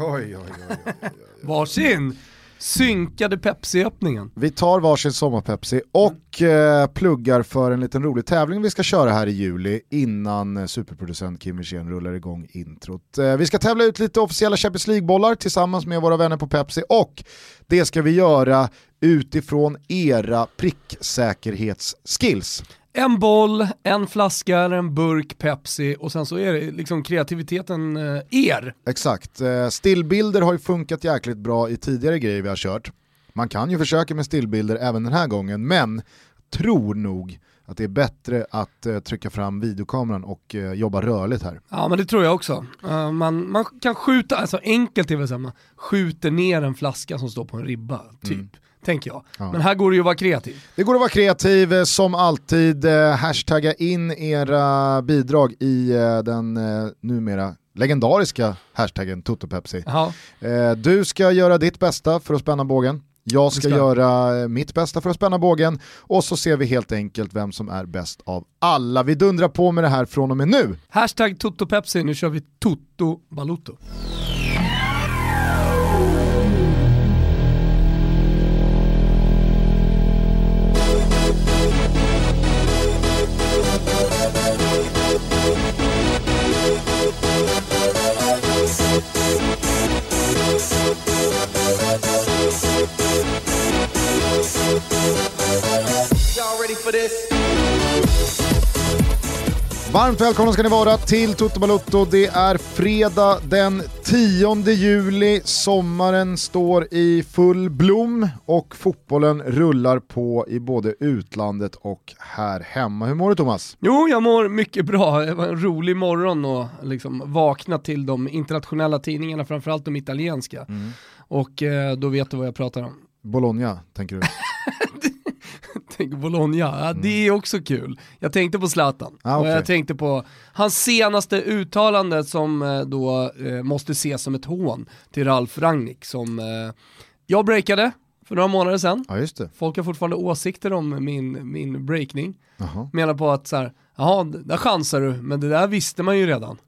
Oj, oj, oj, oj, oj. Varsin synkade Pepsi-öppningen. Vi tar varsin sommarpepsi och eh, pluggar för en liten rolig tävling vi ska köra här i juli innan eh, superproducent Kim Wirsén rullar igång introt. Eh, vi ska tävla ut lite officiella Champions League-bollar tillsammans med våra vänner på Pepsi och det ska vi göra utifrån era pricksäkerhetsskills. En boll, en flaska eller en burk Pepsi och sen så är det liksom kreativiteten eh, er. Exakt, Eh, stillbilder har ju funkat jäkligt bra i tidigare grejer vi har kört. Man kan ju försöka med stillbilder även den här gången, men tror nog att det är bättre att eh, trycka fram videokameran och eh, jobba rörligt här. Ja men det tror jag också. Eh, man, man kan skjuta, alltså enkelt är väl så här, man skjuter ner en flaska som står på en ribba, typ. Tänker jag. Ja. Men här går det ju att vara kreativ. Det går att vara kreativ eh, som alltid. Eh, hashtagga in era bidrag i eh, den numera legendariska hashtaggen TotoPepsi. Ja. Du ska göra ditt bästa för att spänna bågen. Jag ska ska göra mitt bästa för att spänna bågen och så ser vi helt enkelt vem som är bäst av alla. Vi dundrar på med det här från och med nu. Hashtag TotoPepsi, nu kör vi Toto Balotto. For this? Varmt välkomna ska ni vara till Toto Balutto. Det är fredag den 10 juli, sommaren står i full blom och fotbollen rullar på i både utlandet och här hemma. Hur mår du Thomas? Jo, jag mår mycket bra. Det var en rolig morgon och liksom vakna till de internationella tidningarna, framförallt de italienska. Och eh, då vet du vad jag pratar om. Bologna, tänker du? Tänk Bologna, ja, det är också kul. Jag tänkte på Zlatan Ah, och okej. jag tänkte på hans senaste uttalande som eh, då eh, måste ses som ett hån till Ralf Rangnick som eh, jag breakade för några månader sedan. Ja. Folk har fortfarande åsikter om min, min breakning. Jaha. Menar på att så här, jaha, där chansar du, men det där visste man ju redan.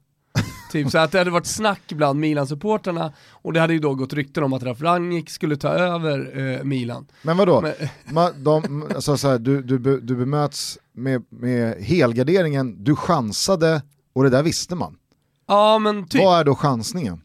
Typ så att det hade varit snack bland Milan-supporterna och det hade ju då gått rykten om att Ralf Rangnick skulle ta över eh, Milan. Men vadå? Men- Ma, de, alltså, så här, du, du, du bemöts med, med helgarderingen, du chansade och det där visste man. Ja men typ. Vad är då chansningen?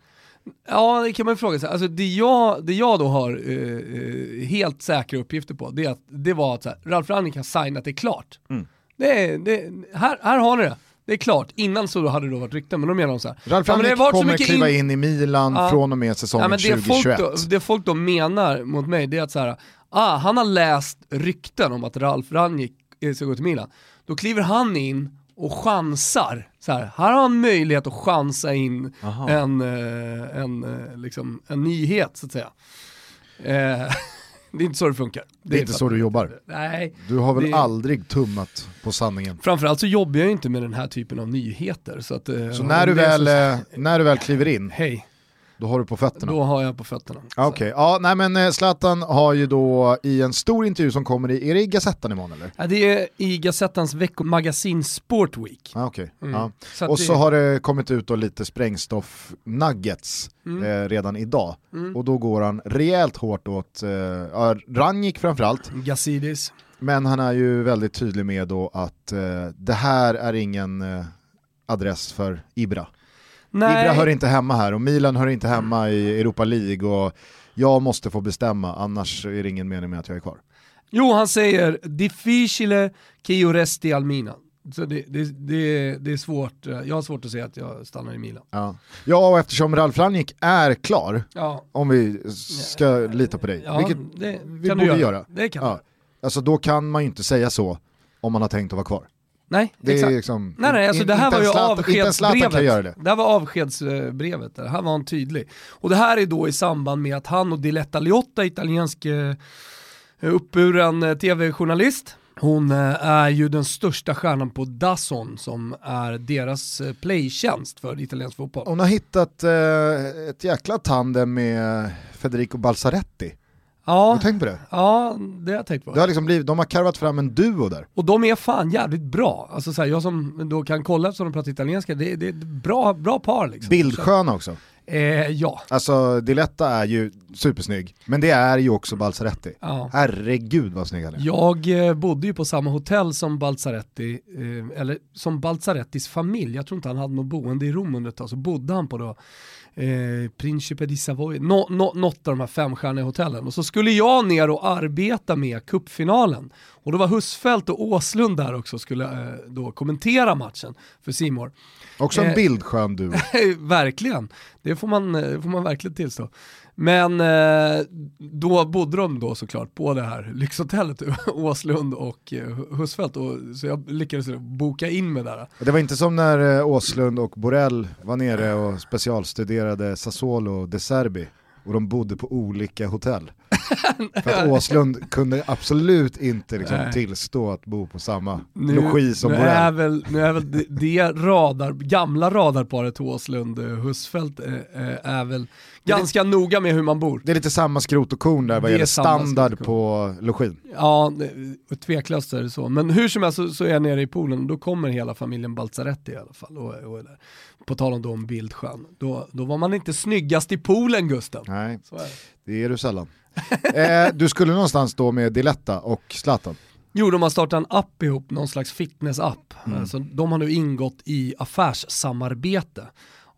Ja, det kan man ju fråga sig. Alltså, det, jag, det jag då har eh, eh, helt säkra uppgifter på, det, är att, det var att så här, Ralf Rangnick har signat det klart. Mm. Det det, här, här har ni det. Det är klart. Innan så hade det då varit rykten, men då menar de så här. Ralf ja, Rangnick så kommer kliva in- in i Milan Ja. från och med säsongen Ja, det, folk 2021. då, det folk då menar mot mig, det är att så här, ah, han har läst rykten om att Ralf Rangnick eh, ska gå till Milan. Då kliver han in och chansar. Så här, här har han möjlighet att chansa in Aha. en, eh, en, eh, liksom, en nyhet så att säga. Eh, det är inte så det funkar. Det är inte så du jobbar. Nej. Du har väl det- aldrig tummat på sanningen. Framförallt så jobbar jag inte med den här typen av nyheter. Så, att, eh, Så när du, väl, så- eh, när du väl kliver in, Hej, då har du på fötterna? då har jag på fötterna. Okej, ja, nej men eh, Zlatan har ju då i en stor intervju som kommer i, är det i Gazettan imorgon eller? Ja, det är i Gazettans veckomagasin Sport Week. Ah, okej. Mm. Ja. Så Och det- så har det kommit ut då lite sprängstoff nuggets Mm. eh, redan idag. Mm. Och då går han rejält hårt åt eh, ja, Rangnick framförallt, Gazidis. men han är ju väldigt tydlig med då att eh, det här är ingen eh, adress för Ibra. Nej, Ibra hör inte hemma här och Milan hör inte hemma i Europa League och jag måste få bestämma annars är det ingen mening med att jag är kvar. jo han säger difficile che resti al Milan. Så det, det, det, det är svårt, jag har svårt att säga att jag stannar i Milan. Ja, ja och eftersom Ralf Rangnick är klar, Ja, om vi ska lita på dig, ja vilket vi kan borde du göra. Det kan Ja. Alltså då kan man ju inte säga så om man har tänkt att vara kvar. Nej, Det exakt. är liksom, Nej nej, alltså det här var ju göra det. avskedsbrevet. Det här var avskedsbrevet, det här var han tydlig. Och det här är då i samband med att han och Diletta Liotta, italiensk eh, uppburen eh, tv-journalist, hon eh, är ju den största stjärnan på Dazon som är deras playtjänst för italiensk fotboll. Hon har hittat eh, ett jäkla tandem med Federico Balzaretti. Har Ja, du tänkt på det? ja, det har jag tänkt på. det har liksom blivit, de har karvat fram en duo där. Och de är fan jävligt bra. Alltså så här, jag som då kan kolla eftersom de pratar italienska, det, det är ett bra, bra par liksom. Bildsköna också. Eh, ja. Alltså Diletta är ju supersnygg, men det är ju också Balzaretti. ja. Herregud vad snygg han är. Jag eh, bodde ju på samma hotell som Balzaretti, eh, eller som Balzarettis familj. Jag tror inte han hade något boende i Rom under ett tag, så bodde han på då eh, Principe di Savoy, nå, nå, något av de här femstjärniga hotellen. Och så skulle jag ner och arbeta med kuppfinalen Och då var Husfeldt och Åslund där också skulle eh, då kommentera matchen för Simor. Också en Eh, bildskön duo. verkligen, det får man, eh, får man verkligen tillstå. Men eh, då bodde de då såklart på det här lyxhotellet, Åslund och eh, Husfeldt, och, så jag lyckades boka in mig där. Det var inte som när eh, Åslund och Borrell var nere och specialstuderade Sassuolo och De Serbi och de bodde på olika hotell. För att Åslund kunde absolut inte liksom tillstå att bo på samma logi som nu är Borrell. väl, nu är väl det, det radar, gamla radarparet Åslund eh, eh, eh, är väl ganska noga med hur man bor. Det är lite samma skrot och korn där vad Det är gäller standard på login. Ja, det- tveklöst är det så. Men hur som helst så, så är jag nere i poolen och då kommer hela familjen Balzaretti i alla fall. Och, och är. På tal om då om bildskön. Då, då var man inte snyggast i poolen Gustav. Nej, är det. det är du sällan. eh, du skulle någonstans då med Diletta och Zlatan. Jo, de har startat en app ihop, någon slags fitness-app. Mm. Alltså, de har nu ingått i affärssamarbete.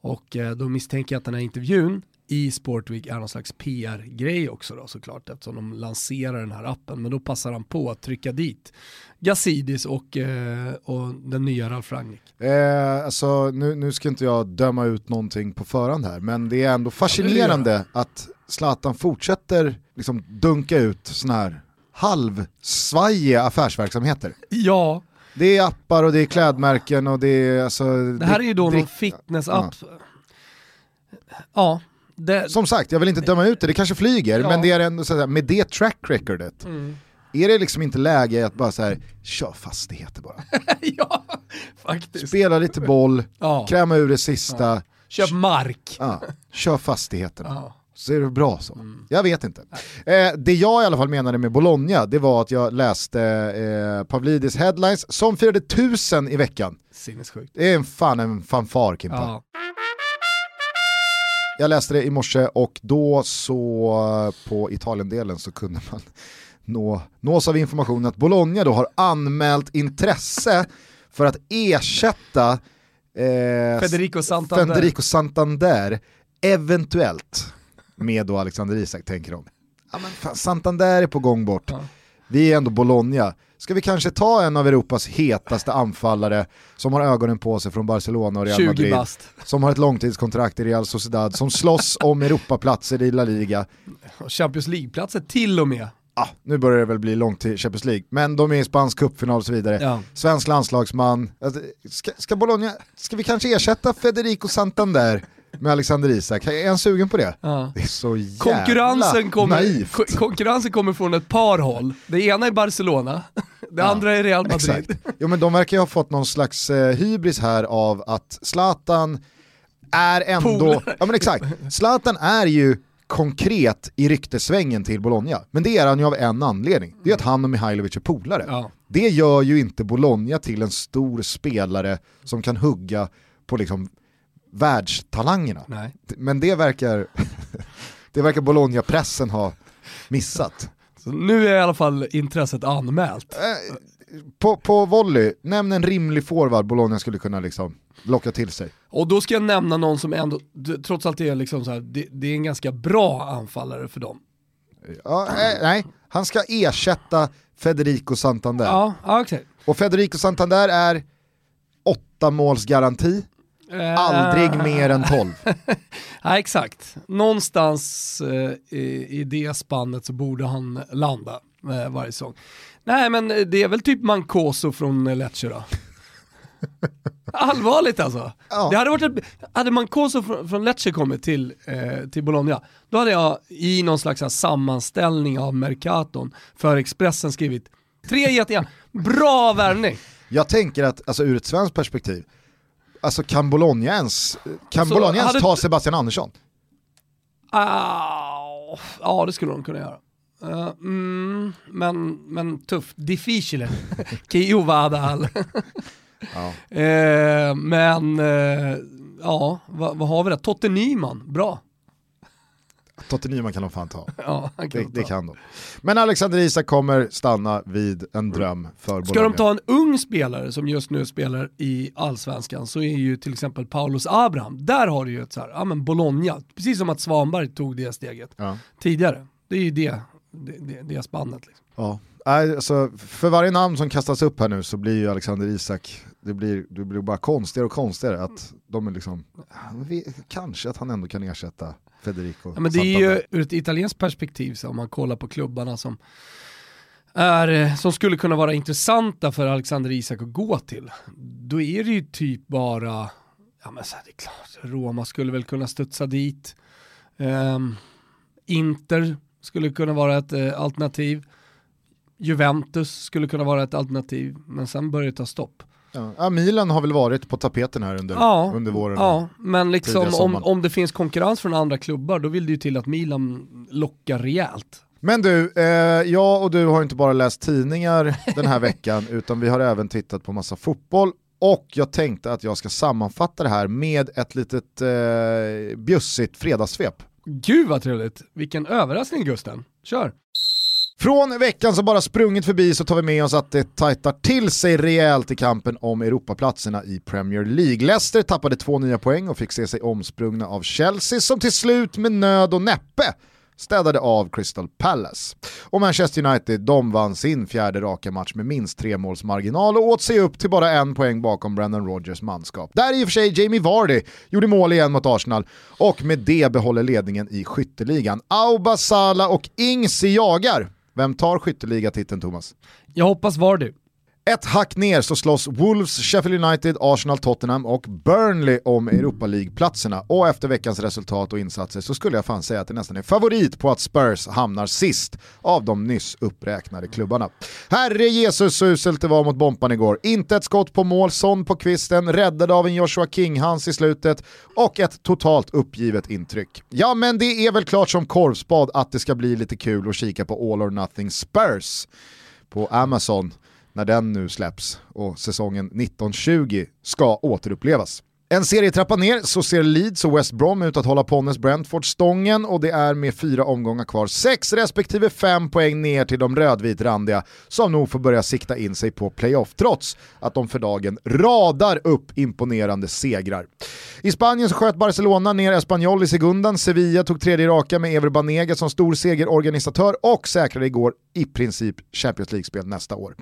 Och eh, då misstänker jag att den här intervjun i Sportweek är någon slags PR-grej också då såklart eftersom de lanserar den här appen. Men då passar han på att trycka dit Gazidis och, eh, och den nya Ralf Rangnick. Eh, alltså, nu, nu ska inte jag döma ut någonting på förhand här, men det är ändå fascinerande att Zlatan fortsätter liksom dunka ut sådana här halvsvajiga affärsverksamheter. Ja, Det är appar och det är klädmärken och det är alltså... det här är ju då någon fitness-app. Ja, det, Som sagt, jag vill inte döma ut det, det kanske flyger, Ja. men det är ändå så här, med det track recordet, mm. är det liksom inte läge att bara så här, kör fastigheter bara. ja, faktiskt. Spela lite boll, Ja. kräma ur det sista, Köp mark. ja, kör fastigheterna. Så är det bra så. Jag vet inte. Eh, det jag i alla fall menade med Bologna, det var att jag läste eh, Pavlidis headlines som firade tusen i veckan. Sinnessjukt. Det är en fan en fanfar Kimpa. Ja. Jag läste det i morse och då så på Italien-delen så kunde man nå, nås av informationen att Bologna då har anmält intresse för att ersätta eh, Federico Santander. Federico Santander, eventuellt med då Alexander Isak tänker de. Ja, men fan, Santander är på gång bort, Ja. vi är ändå Bologna. Ska vi kanske ta en av Europas hetaste anfallare som har ögonen på sig från Barcelona och Real 20 Madrid, bast. som har ett långtidskontrakt i Real Sociedad, som slåss om Europaplatser i La Liga. Och Champions League-platser till och med. Ah, nu börjar det väl bli långt till Champions League, men de är i spansk cupfinal och så vidare. Ja. Svensk landslagsman. Alltså, Ska, ska Bologna, ska vi kanske ersätta Federico Santander med Alexander Isak? Är han sugen på det? Ja. Det är så jävla Konkurrensen kommer, naivt. ko- konkurrensen kommer från ett par håll. Det ena är Barcelona, det andra är Real Madrid. Exakt. Jo men de verkar ju ha fått någon slags eh, hybris här av att Zlatan är ändå, Polare. ja men exakt, Zlatan är ju konkret i ryktesvängen till Bologna, men det är han ju av en anledning, det är att han och Mihailovic är polare. Ja. Det gör ju inte Bologna till en stor spelare som kan hugga på liksom världstalangerna. Nej. Men det verkar, det verkar Bologna-pressen ha missat. Så nu är i alla fall intresset anmält. Eh, på, på volley, nämn en rimlig forward Bologna skulle kunna liksom locka till sig. Och då ska jag nämna någon som ändå, trots allt är liksom så här, det, det är en ganska bra anfallare för dem. Ja, eh, nej, han ska ersätta Federico Santander. Ja, okej. Och Federico Santander är åtta måls garanti, Eh, aldrig mer än 12. Ja, exakt. Någonstans eh, i, i det spannet så borde han landa eh, varje säsong. Nej men det är väl typ Mancoso från Lecce då. Allvarligt alltså. Ja. Det hade, varit ett, hade Mancoso från, från Lecce kommit till, eh, till Bologna, då hade jag i någon slags sammanställning av Mercaton för Expressen skrivit tre jättegärna, bra värvning. Jag tänker att, alltså ur ett svenskt perspektiv, alltså kan Bologna ens, kan Alltså, Bologna ens hade- ta Sebastian Andersson? Au, ja det skulle de kunna göra. Eh, mm, men, men tufft, difficile. Che io vada al. Ja. Eh, men eh, ja, vad, vad har vi där? Totte Nyman, bra. Totte Nyman kan de fan ta. Ja, kan Det, de det kan de. Men Alexander Isak kommer stanna vid en dröm för Ska Bologna. de ta en ung spelare som just nu spelar i allsvenskan så är ju till exempel Paulus Abraham, där har du ju ett så här, ja men Bologna, precis som att Svanberg tog det steget Ja. tidigare. Det är ju det, det, det, det spannet. Liksom. Ja. Alltså, för varje namn som kastas upp här nu så blir ju Alexander Isak, det blir, det blir bara konstigare och konstigare att de är liksom, kanske att han ändå kan ersätta Federico Ja, men det är ju ur ett italienskt perspektiv, så om man kollar på klubbarna som, är, eh, som skulle kunna vara intressanta för Alexander Isak att gå till, då är det ju typ bara, ja men så här, det är klart, Roma skulle väl kunna studsa dit, Ehm, Inter skulle kunna vara ett eh, alternativ, Juventus skulle kunna vara ett alternativ, men sen börjar det ta stopp. Ja. Milan har väl varit på tapeten här under, Ja, under våren. Ja, men liksom om, om det finns konkurrens från andra klubbar, då vill det ju till att Milan lockar rejält. Men du, eh, jag och du har inte bara läst tidningar den här veckan utan vi har även tittat på massa fotboll och jag tänkte att jag ska sammanfatta det här med ett litet eh, bjussigt fredagssvep. Gud vad trevligt, vilken överraskning Gusten. Kör! Från veckan som bara sprungit förbi så tar vi med oss att det tajtar till sig rejält i kampen om Europaplatserna i Premier League. Leicester tappade två nya poäng och fick se sig omsprungna av Chelsea som till slut med nöd och näppe städade av Crystal Palace. Och Manchester United, de vann sin fjärde raka match med minst tre måls marginal och åt sig upp till bara en poäng bakom Brendan Rodgers manskap. Där i och för sig Jamie Vardy gjorde mål igen mot Arsenal och med det behåller ledningen i skytteligan. Auba Sala och Ingsi jagar. Vem tar skytteligatiteln Thomas? Jag hoppas Vardy. Ett hack ner så slåss Wolves, Sheffield United, Arsenal, Tottenham och Burnley om Europa League-platserna. Och efter veckans resultat och insatser så skulle jag fan säga att det nästan är favorit på att Spurs hamnar sist av de nyss uppräknade klubbarna. Herre Jesus så uselt det var mot Bompan igår. Inte ett skott på mål, Son på kvisten, räddad av en Joshua King-hans i slutet och ett totalt uppgivet intryck. Ja men det är väl klart som korvspad att det ska bli lite kul att kika på All or Nothing Spurs på Amazon när den nu släpps och säsongen 1920 ska återupplevas. En serietrappa ner så ser Leeds och West Brom ut att hålla Ponnes Brentford stången och det är med fyra omgångar kvar sex respektive fem poäng ner till de rödvitrandiga som nog får börja sikta in sig på playoff trots att de för dagen radar upp imponerande segrar. I Spanien så sköt Barcelona ner Espanyol i segundan, Sevilla tog tredje raka med Ever Banega som stor segerorganisatör och säkrade igår i princip Champions League-spel nästa år.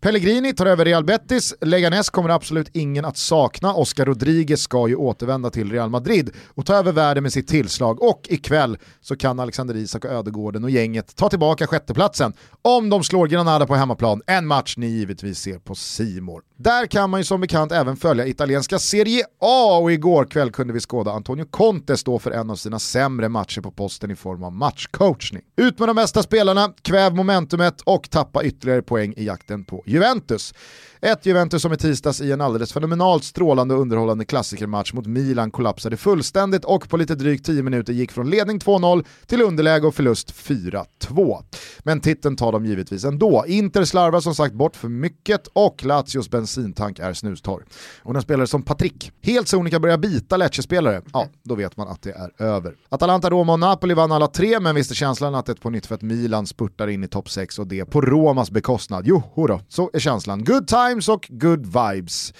Pellegrini tar över Real Betis, Leganes kommer absolut ingen att sakna, Oscar Rodriguez ska ju återvända till Real Madrid och ta över världen med sitt tillslag och ikväll så kan Alexander Isak och Ödegården och gänget ta tillbaka sjätteplatsen om de slår Granada på hemmaplan, en match ni givetvis ser på Simor. Där kan man ju som bekant även följa italienska Serie A och igår kväll kunde vi skåda Antonio Conte stå för en av sina sämre matcher på posten i form av matchcoachning. Ut med de bästa spelarna, kväv momentumet och tappa ytterligare poäng i jakten på Juventus. Ett Juventus som i tisdags i en alldeles fenomenalt strålande och underhållande klassikermatch mot Milan kollapsade fullständigt och på lite drygt 10 minuter gick från ledning 2-0 till underläge och förlust 4-2. Men titeln tar de givetvis ändå. Inter slarvar som sagt bort för mycket och Lazios bensintank är snustorr. Och när spelare som Patrick helt sonika börjar bita Lecce-spelare, ja då vet man att det är över. Atalanta, Roma och Napoli vann alla tre men visste känslan att ett på nytt för att Milan spurtar in i topp 6 och det på Romas bekostnad. Jo, då, så är känslan. Good times och good vibes.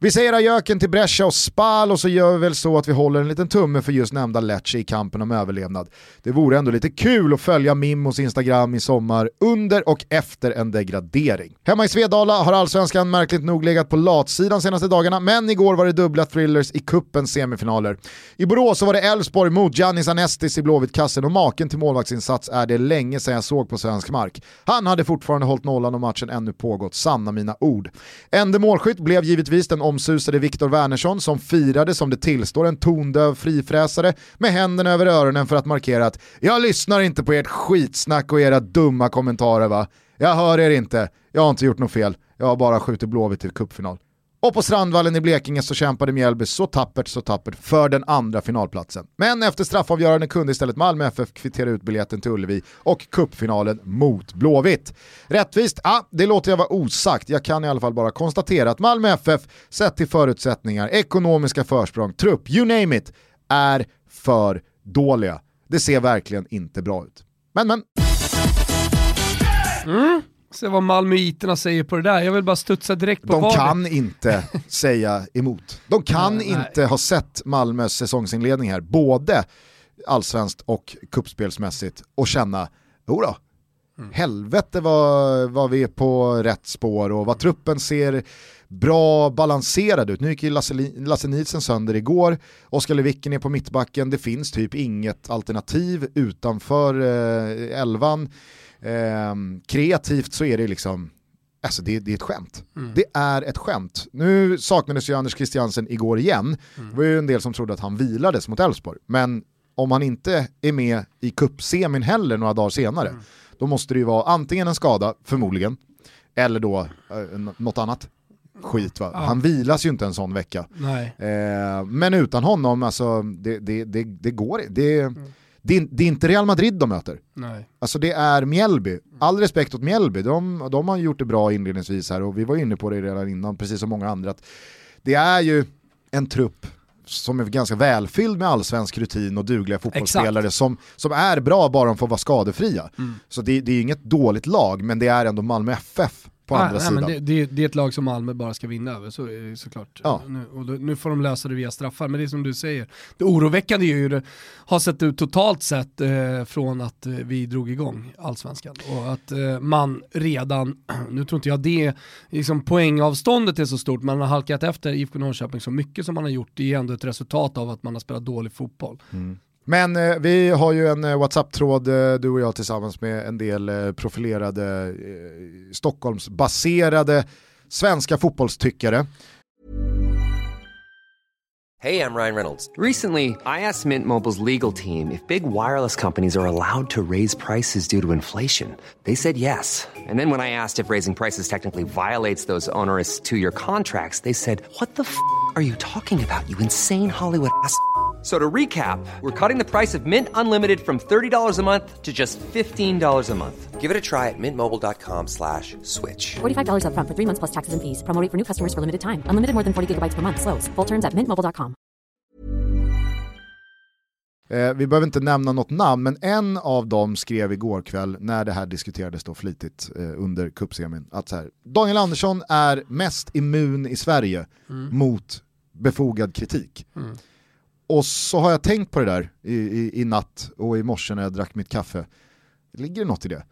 Vi säger ajöken till Brescia och Spal och så gör vi väl så att vi håller en liten tumme för just nämnda Lecce i kampen om överlevnad. Det vore ändå lite kul att följa Mimmos Instagram i sommar under och efter en degradering. Hemma i Svedala har allsvenskan märkligt nog legat på latsidan senaste dagarna, men igår var det dubbla thrillers i kuppens semifinaler. I Borås så var det Elfsborg mot Giannis Anestis i Blåvittkassen och maken till målvaktsinsats är det länge sedan jag såg på svensk mark. Han hade fortfarande hållit nollan och matchen ännu pågått, sanna mina ord. Ende målskytt blev givetvis den omsusade Viktor Wernersson som firade som det tillstår en tondöv frifräsare med händerna över öronen för att markera att “jag lyssnar inte på ert skitsnack och era dumma kommentarer va, jag hör er inte, jag har inte gjort något fel, jag har bara skjutit Blåvitt till cupfinal”. Och på Strandvallen i Blekinge så kämpade Mjällby så tappert, så tappert för den andra finalplatsen. Men efter straffavgörande kunde istället Malmö FF kvittera ut biljetten till Ullevi och kuppfinalen mot Blåvitt. Rättvist? Ja, det låter jag vara osagt. Jag kan i alla fall bara konstatera att Malmö FF, sett till förutsättningar, ekonomiska försprång, trupp, you name it, är för dåliga. Det ser verkligen inte bra ut. Men men. Mm. Se vad malmöiterna säger på det där. Jag vill bara studsa direkt på De vad kan inte säga emot. De kan Nej, inte ha sett Malmös säsongsinledning här, både allsvenskt och kuppspelsmässigt och känna, jodå, Mm. helvete vad, vad vi är på rätt spår och vad truppen ser bra balanserad ut. Nu gick ju Lasse, Lasse Nielsen sönder igår, Oskar Lewicken är på mittbacken, det finns typ inget alternativ utanför eh, elvan. Ehm, kreativt så är det liksom, alltså det, det är ett skämt. Det är ett skämt. Nu saknades ju Anders Christiansen igår igen, det var ju en del som trodde att han vilades mot Elfsborg, men om han inte är med i cupsemin heller några dagar senare, då måste det ju vara antingen en skada, förmodligen, eller då eh, något annat skit. Va? Ja. Han vilas ju inte en sån vecka. Eh, men utan honom, alltså, det, det, det, det går det, det, är- det är inte Real Madrid de möter. Nej. Alltså det är Mjällby. All respekt åt Mjällby, de, de har gjort det bra inledningsvis här och vi var inne på det redan innan, precis som många andra. Det är ju en trupp som är ganska välfylld med allsvensk rutin och dugliga fotbollsspelare som, som är bra bara de får vara skadefria. Mm. Så det, det är inget dåligt lag, men det är ändå Malmö FF på Nej, andra nej, sidan. men det, det, det är ett lag som Malmö bara ska vinna över, så såklart. Ja. Nu, och då, nu får de lösa det via straffar, men det är som du säger. Det oroväckande är ju det har sett ut totalt sett eh, från att eh, vi drog igång allsvenskan. Och att eh, man redan, nu tror inte jag det, liksom poängavståndet är så stort, man har halkat efter IFK Norrköping så mycket som man har gjort, det är ändå ett resultat av att man har spelat dålig fotboll. Men eh, vi har ju en eh, WhatsApp-tråd, eh, du och jag tillsammans med en del eh, profilerade eh, Stockholmsbaserade svenska fotbollstyckare. Hej, jag Ryan Reynolds. Recently, I asked Mint Mobile's legal team if big wireless companies are allowed to raise prices due to inflation. They said yes. And then when I asked if raising prices technically violates those onerous two year contracts, they said, What the f are you talking about, you insane Hollywood ass? So to recap, we're cutting the price of Mint Unlimited from $30 a month to just $15 a month. Give it a try at mintmobile.com slash switch. $45 upfront for three months plus taxes and fees. Promo rate for new customers for limited time. Unlimited more than 40 gigabytes per month. Slows. Full terms at mintmobile.com. Eh, vi behöver inte nämna något namn, men en av dem skrev igår kväll när det här diskuterades då flitigt eh, under cupsemin att så här, Daniel Andersson är mest immun i Sverige mot befogad kritik. Och så har jag tänkt på det där i, i, i natt och i morse när jag drack mitt kaffe. Ligger det något i det?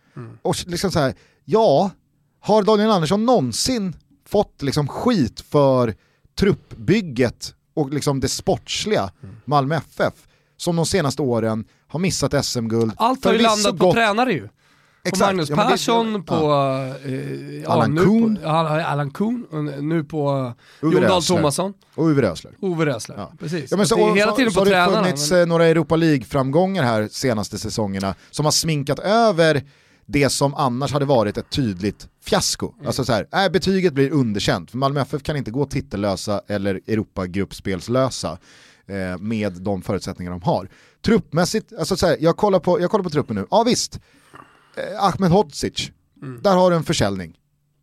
Och liksom så här, ja, har Daniel Andersson någonsin fått liksom skit för truppbygget och liksom det sportsliga Malmö FF som de senaste åren har missat SM-guld. Allt har ju landat på gått- tränare ju. Exakt, Magnus ja, men det- Persson, på ja. eh, Allan Kuhn. På, ja, Allan Kuhn, och nu på Uwe Jon Dahl. Tomasson, Och Uwe Rösler. Ove Rösler. Ja. Precis. Ja, men så, och, hela så, tiden så på har det funnits men- eh, några Europa League-framgångar här senaste säsongerna som har sminkat över det som annars hade varit ett tydligt fiasko. Mm. Alltså så här, äh, betyget blir underkänt, för Malmö FF kan inte gå titellösa eller Europagruppspelslösa eh, med de förutsättningar de har. Truppmässigt, alltså så här, jag, kollar på, jag kollar på truppen nu, ja visst, eh, Ahmed Hodzic, Mm. där har du en försäljning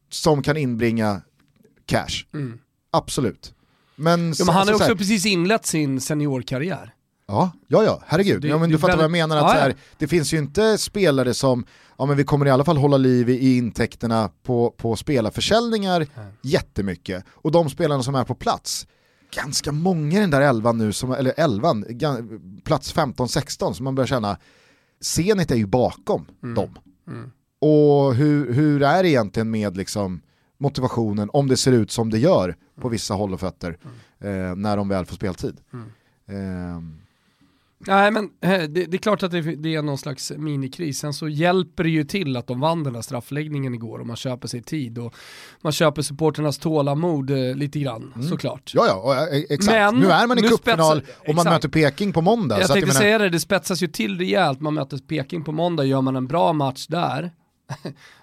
som kan inbringa cash. Absolut. Men, Mm. Ja, men han har alltså ju så här- också precis inlett sin seniorkarriär. Ja, ja, ja, herregud. det- ja, men du fattar vad jag menar, att Ja, så här, ja. det finns ju inte spelare som, ja men vi kommer i alla fall hålla liv i, i intäkterna på, på spelarförsäljningar jättemycket. Och de spelarna som är på plats, ganska många i den där elvan nu, som, eller elvan, plats 15-16, som man börjar känna, Zenit är ju bakom Mm. dem. Och hur, hur är det egentligen med liksom motivationen, om det ser ut som det gör på vissa håll och fötter, Mm. eh, när de väl får speltid? Ehm, Nej men eh, det, det är klart att det, det är någon slags minikris. Sen så hjälper det ju till att de vann den här straffläggningen igår och man köper sig tid och man köper supporternas tålamod eh, lite grann såklart. Ja, ja, eh, exakt. Men nu är man i cupfinal och man exakt. möter Peking på måndag. Jag så att tänkte menar- säga det, det spetsas ju till rejält. Man möter Peking på måndag, gör man en bra match där,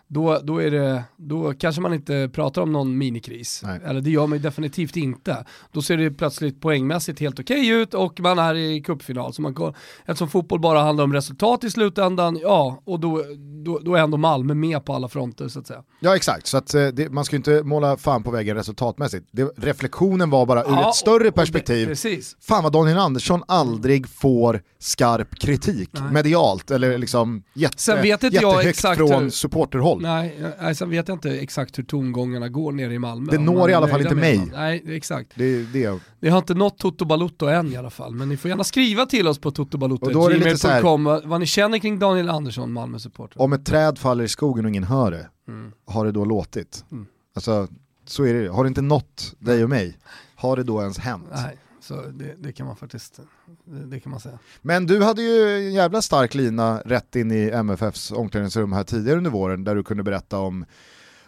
då, då, är det, då kanske man inte pratar om någon minikris. Nej. Eller det gör man ju definitivt inte. Då ser det plötsligt poängmässigt helt okej ut och man är i cupfinal. Så man, går- eftersom fotboll bara handlar om resultat i slutändan, ja, och då, då, då är ändå Malmö med på alla fronter så att säga. Ja exakt, så att, eh, det, man ska ju inte måla fan på väggen resultatmässigt. Det, reflektionen var bara ur Ja, ett större perspektiv. det- precis. Fan vad Daniel Andersson aldrig får skarp kritik Nej. medialt eller liksom jätte, Sen vet inte jag jättehögt exakt från hur- supporterhåll. Nej, nej, sen vet jag inte exakt hur tongångarna går nere i Malmö. Det når i alla fall nöjda inte med mig. det. Nej, exakt. Det, det. Det har inte nått Toto Balutto än i alla fall, men ni får gärna skriva till oss på Och då är det lite totobalutto.gmail.com vad ni känner kring Daniel Andersson, Malmö-supporter. Om ett träd faller i skogen och ingen hör det, Mm. har det då låtit? Mm. Alltså, så är det. Har det inte nått dig och mig, har det då ens hänt? Nej, så det, det kan man faktiskt, det, det kan man säga. Men du hade ju en jävla stark lina rätt in i MFFs omklädningsrum här tidigare under våren där du kunde berätta om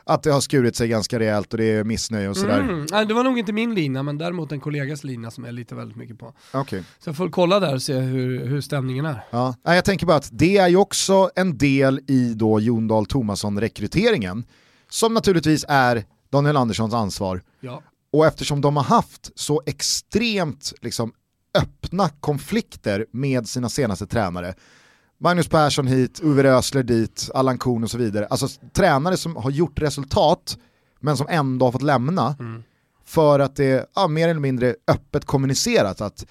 att det har skurit sig ganska rejält och det är missnöje och sådär. Mm. Nej, det var nog inte min lina, men däremot en kollegas lina som jag litar väldigt mycket på. Okej. Så jag får kolla där och se hur, hur stämningen är. Ja. Jag tänker bara att det är ju också en del i då Jon Dahl Tomasson-rekryteringen som naturligtvis är Daniel Anderssons ansvar. Ja. Och eftersom de har haft så extremt liksom, öppna konflikter med sina senaste tränare, Magnus Persson hit, Uwe Rösler dit, Allan Kuhn och så vidare, alltså tränare som har gjort resultat men som ändå har fått lämna för att det ja, mer eller mindre öppet kommunicerat att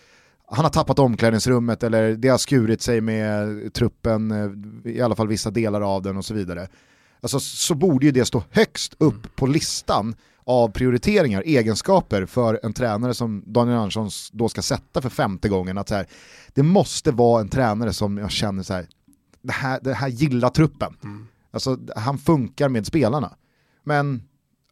han har tappat omklädningsrummet eller det har skurit sig med truppen, eh, i alla fall vissa delar av den och så vidare. Alltså, så borde ju det stå högst upp på listan av prioriteringar, egenskaper för en tränare som Daniel Andersson då ska sätta för femte gången. Att så här, det måste vara en tränare som jag känner så här, det här, det här gillar truppen. Alltså, han funkar med spelarna. Men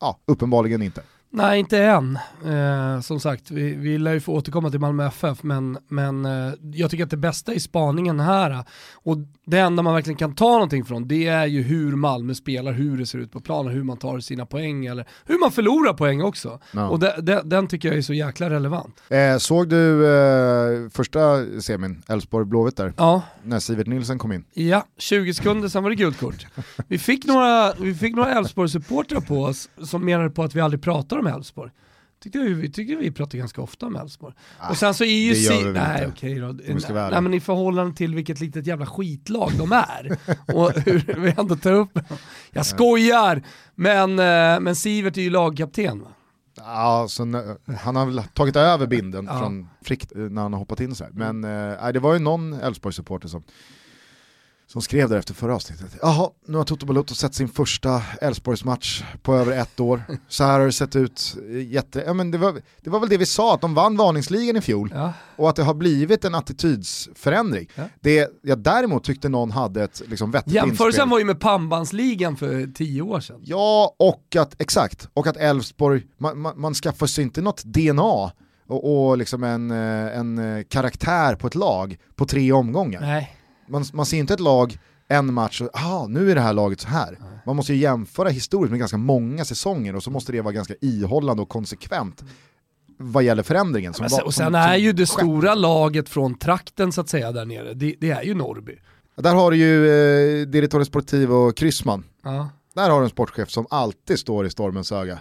ja, uppenbarligen inte. Nej, inte än. Eh, som sagt, vi, vi lär ju få återkomma till Malmö FF, men, men eh, jag tycker att det bästa i spaningen här, och det enda man verkligen kan ta någonting från, det är ju hur Malmö spelar, hur det ser ut på planen, hur man tar sina poäng, eller hur man förlorar poäng också. Ja. Och de, de, den tycker jag är så jäkla relevant. Eh, såg du eh, första semin, Elfsborg-Blåvitt där, Ja, när Sivert Nilsson kom in? ja 20 sekunder, sen var det gult kort. Vi fick några, vi fick några Elfsborg-supportrar på oss som menade på att vi aldrig pratar om Elfsborg. Tyckte vi, tycker vi pratar ganska ofta om Elfsborg. och sen så är ju Si- Nej okej då. Nej ärliga. men i förhållande till vilket litet jävla skitlag de är. och hur vi ändå tar upp. Jag skojar! Men, eh, men Sivert är ju lagkapten va? Ja, så han har väl tagit över binden Ja. från Frick när han har hoppat in så här. Men eh, nej, det var ju någon Elfsborg-supporter som, som skrev där efter förra avsnittet. Jaha, nu har Toto Balotto sett sin första Elfsborgsmatch på över ett år. Så här har det sett ut. eh, Jätte... Ja, men det, var, det var väl det vi sa, att de vann varningsligan i fjol. Ja. Och att det har blivit en attitydsförändring. Ja. Det jag däremot tyckte någon hade ett liksom, vettigt Jämförelsen inspel. var ju med pannbandsligan för tio år sedan. Ja, och att, exakt, och att Elfsborg, man, man, man skaffar sig inte något DNA och, och liksom en, eh, en eh, karaktär på ett lag på tre omgångar. Nej. Man, man ser inte ett lag en match och ah, nu är det här laget så här. Man måste ju jämföra historiskt med ganska många säsonger och så måste det vara ganska ihållande och konsekvent vad gäller förändringen. Som sen, och sen är ju det stora laget från trakten så att säga där nere, det, det är ju Norrby. Där har du ju eh, Direttore Sportivo Kryssman. Ja. Där har du en sportchef som alltid står i stormens öga.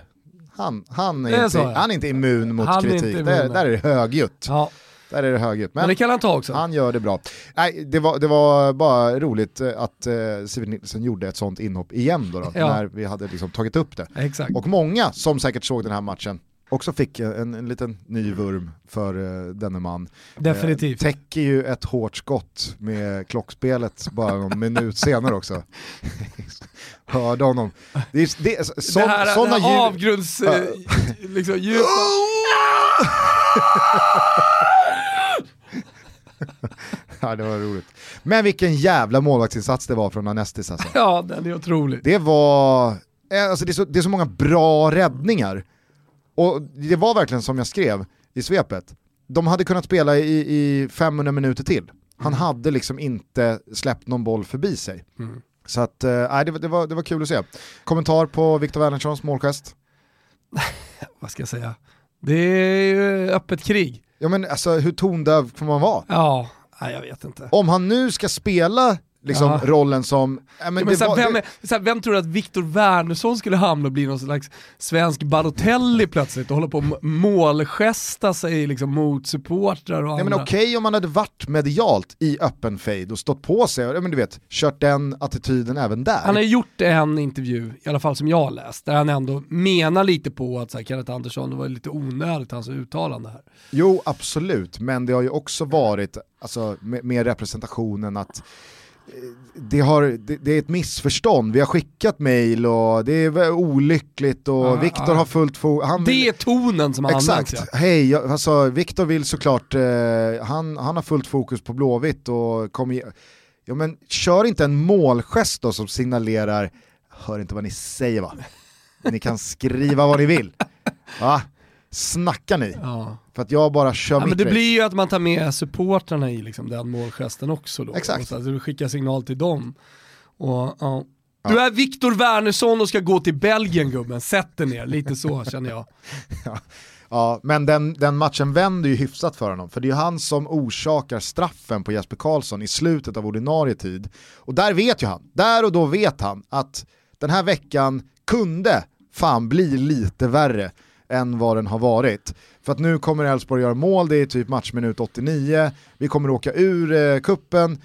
Han, han, är, inte, ja. han är inte immun mot Han kritik, immun, där, där är det högljutt. ja, Där är det högljutt. men, Men, det kan han ta också. han gör det bra. Nej, det, var, det var bara roligt eh, att eh, Sivert Nilsson gjorde ett sånt inhopp igen då, då Ja. när vi hade liksom tagit upp det. Exakt. Och många som säkert såg den här matchen också fick en, en liten ny vurm för uh, denne man. Definitivt. Eh, täcker ju ett hårt skott med klockspelet bara någon minut senare också. Hörde honom. Det är, det, är, så, det här, såna det här avgrunds... Eh, liksom, djupa... Ja, det var roligt. Men vilken jävla målvaktsinsats det var från Anestis alltså. Ja, den är otrolig. Det var, eh, alltså det är, så, det är så många bra räddningar. Och det var verkligen som jag skrev i svepet. De hade kunnat spela i, i 500 minuter till. Han hade liksom inte släppt någon boll förbi sig. Mm. Så att, nej, det, var- det, var, det var kul att se. Kommentar på Viktor Wernerssons målgest? Vad ska jag säga? Det är ju öppet krig. Ja men alltså hur tondöv får man vara? Ja, nej, jag vet inte. Om han nu ska spela liksom Ja. rollen som... Ja, men Ja, men det så här, var- vem, är, så här, vem tror att Viktor Wernersson skulle hamna och bli någon slags svensk Balotelli plötsligt och hålla på och målgesta sig liksom mot supportrar och men andra? okej om man hade varit medialt i öppen fade och stått på sig, ja, men du vet, kört den attityden även där. Han har gjort en intervju, i alla fall som jag har läst, där han ändå menar lite på att så här, Kenneth Andersson, det var lite onödigt hans uttalande här. Jo, absolut, men det har ju också varit alltså, med, med representationen att det, har, det, det är ett missförstånd, vi har skickat mail och det är olyckligt och Ja, Viktor ja. har fullt fokus. Det är tonen som används. Exakt, Ja. hej, jag- alltså, Viktor vill såklart, eh, han, han har fullt fokus på Blåvitt och kommer Ja men kör inte en målgest då som signalerar, hör inte vad ni säger va? Ni kan skriva vad ni vill. Va? Snackar ni? Ja. För att jag bara kör Ja, mitt men det race. blir ju att man tar med supportrarna i liksom, den målgesten också då. Exakt. Så att du skickar signal till dem. Och, ja. Du är Viktor Wernersson och ska gå till Belgien gubben, sätt dig ner. Lite så känner jag. Ja, men den, den matchen vänder ju hyfsat för honom, för det är ju han som orsakar straffen på Jesper Karlsson i slutet av ordinarie tid. Och där vet ju han, där och då vet han att den här veckan kunde fan bli lite värre än vad den har varit. För att nu kommer Elfsborg göra mål, det är typ matchminut 89, vi kommer åka ur eh, kuppen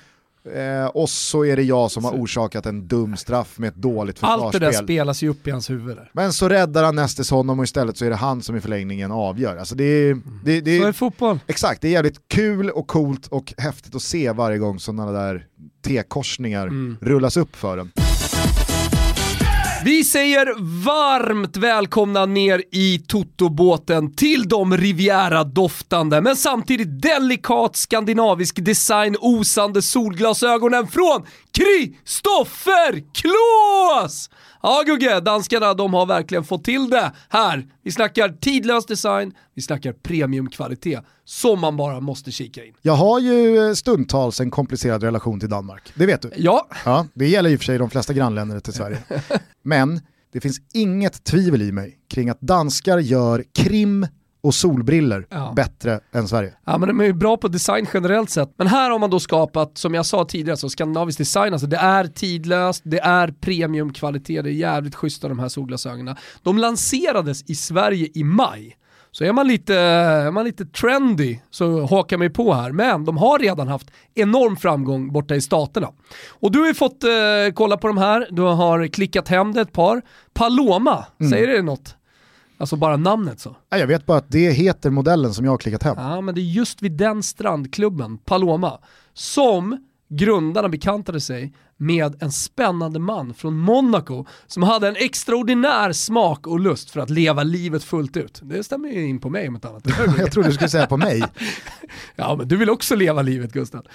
eh, och så är det jag som har orsakat en dum straff med ett dåligt försvarsspel. Allt det där spelas ju upp i hans huvud där. Men så räddar han Nestes honom och istället så är det han som i förlängningen avgör. Alltså det är, det, det Så är är, fotboll. exakt, det är jävligt kul och coolt och häftigt att se varje gång sådana där T-korsningar Mm. rullas upp för en. Vi säger varmt välkomna ner i Toto-båten till de Riviera-doftande men samtidigt delikat skandinavisk design osande solglasögonen från Kristoffer Klås! Ja Gugge, danskarna de har verkligen fått till det här. Vi snackar tidlös design, vi snackar premiumkvalitet som man bara måste kika in. Jag har ju stundtals en komplicerad relation till Danmark, det vet du. Ja, Ja, det gäller i och för sig de flesta grannländer till Sverige. Men det finns inget tvivel i mig kring att danskar gör krim och solbriller Ja. bättre än Sverige. Ja men de är ju bra på design generellt sett. Men här har man då skapat, som jag sa tidigare, så skandinavisk design, alltså det är tidlöst, det är premiumkvalitet, det är jävligt schyssta de här solglasögonen. De lanserades i Sverige i maj. Så är man lite, är man lite trendy så hakar man ju på här. Men de har redan haft enorm framgång borta i staterna. Och du har ju fått eh, kolla på de här, du har klickat hem det ett par. Paloma, säger det något? Alltså bara namnet så. Nej, Jag vet bara att det heter modellen som jag har klickat hem. Ja, men det är just vid den strandklubben, Paloma, som grundarna bekantade sig med en spännande man från Monaco som hade en extraordinär smak och lust för att leva livet fullt ut. Det stämmer ju in på mig om ett annat. Jag trodde du skulle säga på mig. Ja, men du vill också leva livet Gustav.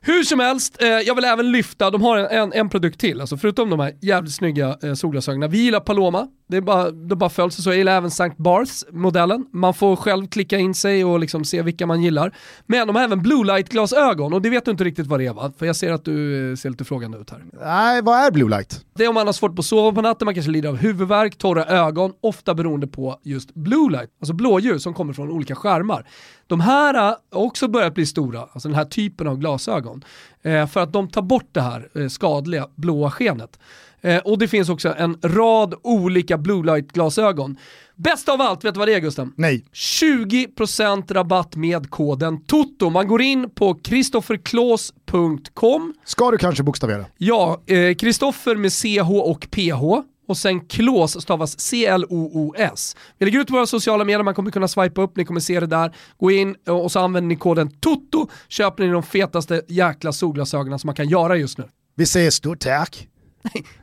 Hur som helst, eh, jag vill även lyfta, de har en, en, en produkt till, alltså förutom de här jävligt snygga eh, solglasögonen. Vi gillar Paloma, det är bara, det bara följs så. Jag gillar även St. Bars-modellen. Man får själv klicka in sig och liksom se vilka man gillar. Men de har även blue light-glasögon och det vet du inte riktigt vad det är va? För jag ser att du eh, ser lite frågande ut här. Nej, vad är blue light? Det är om man har svårt på att sova på natten, man kanske lider av huvudvärk, torra ögon, ofta beroende på just blue light, alltså blåljus som kommer från olika skärmar. De här har också börjat bli stora, alltså den här typen av glasögon, eh, för att de tar bort det här eh, skadliga blåa skenet. Eh, och det finns också en rad olika blue light glasögon. Bäst av allt, vet du vad det är Gusten? Nej. 20% rabatt med koden TOTO. Man går in på kristofferklås.com Ska du kanske bokstavera? Ja, Kristoffer med CH och PH och sen Klås stavas C-L-O-O-S. Vi lägger ut våra sociala medier, man kommer kunna swipa upp, ni kommer se det där. Gå in och så använder ni koden TOTO, köper ni de fetaste jäkla solglasögonen som man kan göra just nu. Vi säger stort tack.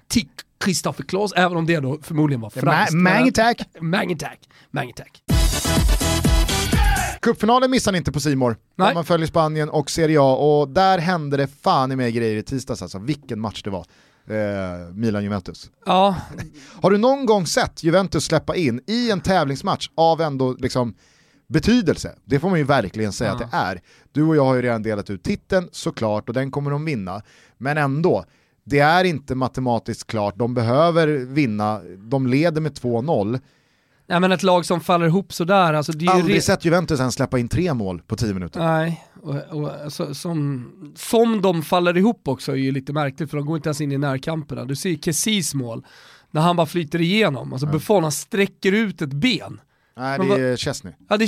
Till Kristoffer Klås, även om det då förmodligen var franskt. Mange tack. Mange tack. Mange tack. Cupfinalen missar ni inte på Simor. Nej. Man följer Spanien och Serie A och där hände det fan i mig grejer i tisdags alltså. Vilken match det var. Eh, Milan-Juventus. Ja, Har du någon gång sett Juventus släppa in i en tävlingsmatch av ändå liksom betydelse? Det får man ju verkligen säga Ja. att det är. Du och jag har ju redan delat ut titeln såklart och den kommer de vinna. Men ändå, det är inte matematiskt klart. De behöver vinna, de leder med 2-0. Nej men ett lag som faller ihop sådär, alltså det är Aldrig ju sett Juventus ens släppa in tre mål på tio minuter. Nej, och, och, alltså, som, som de faller ihop också är ju lite märkligt för de går inte ens in i närkamperna. Du ser Kessis mål, när han bara flyter igenom, alltså Buffon han sträcker ut ett ben. Nej det är Chesney. Ja, det,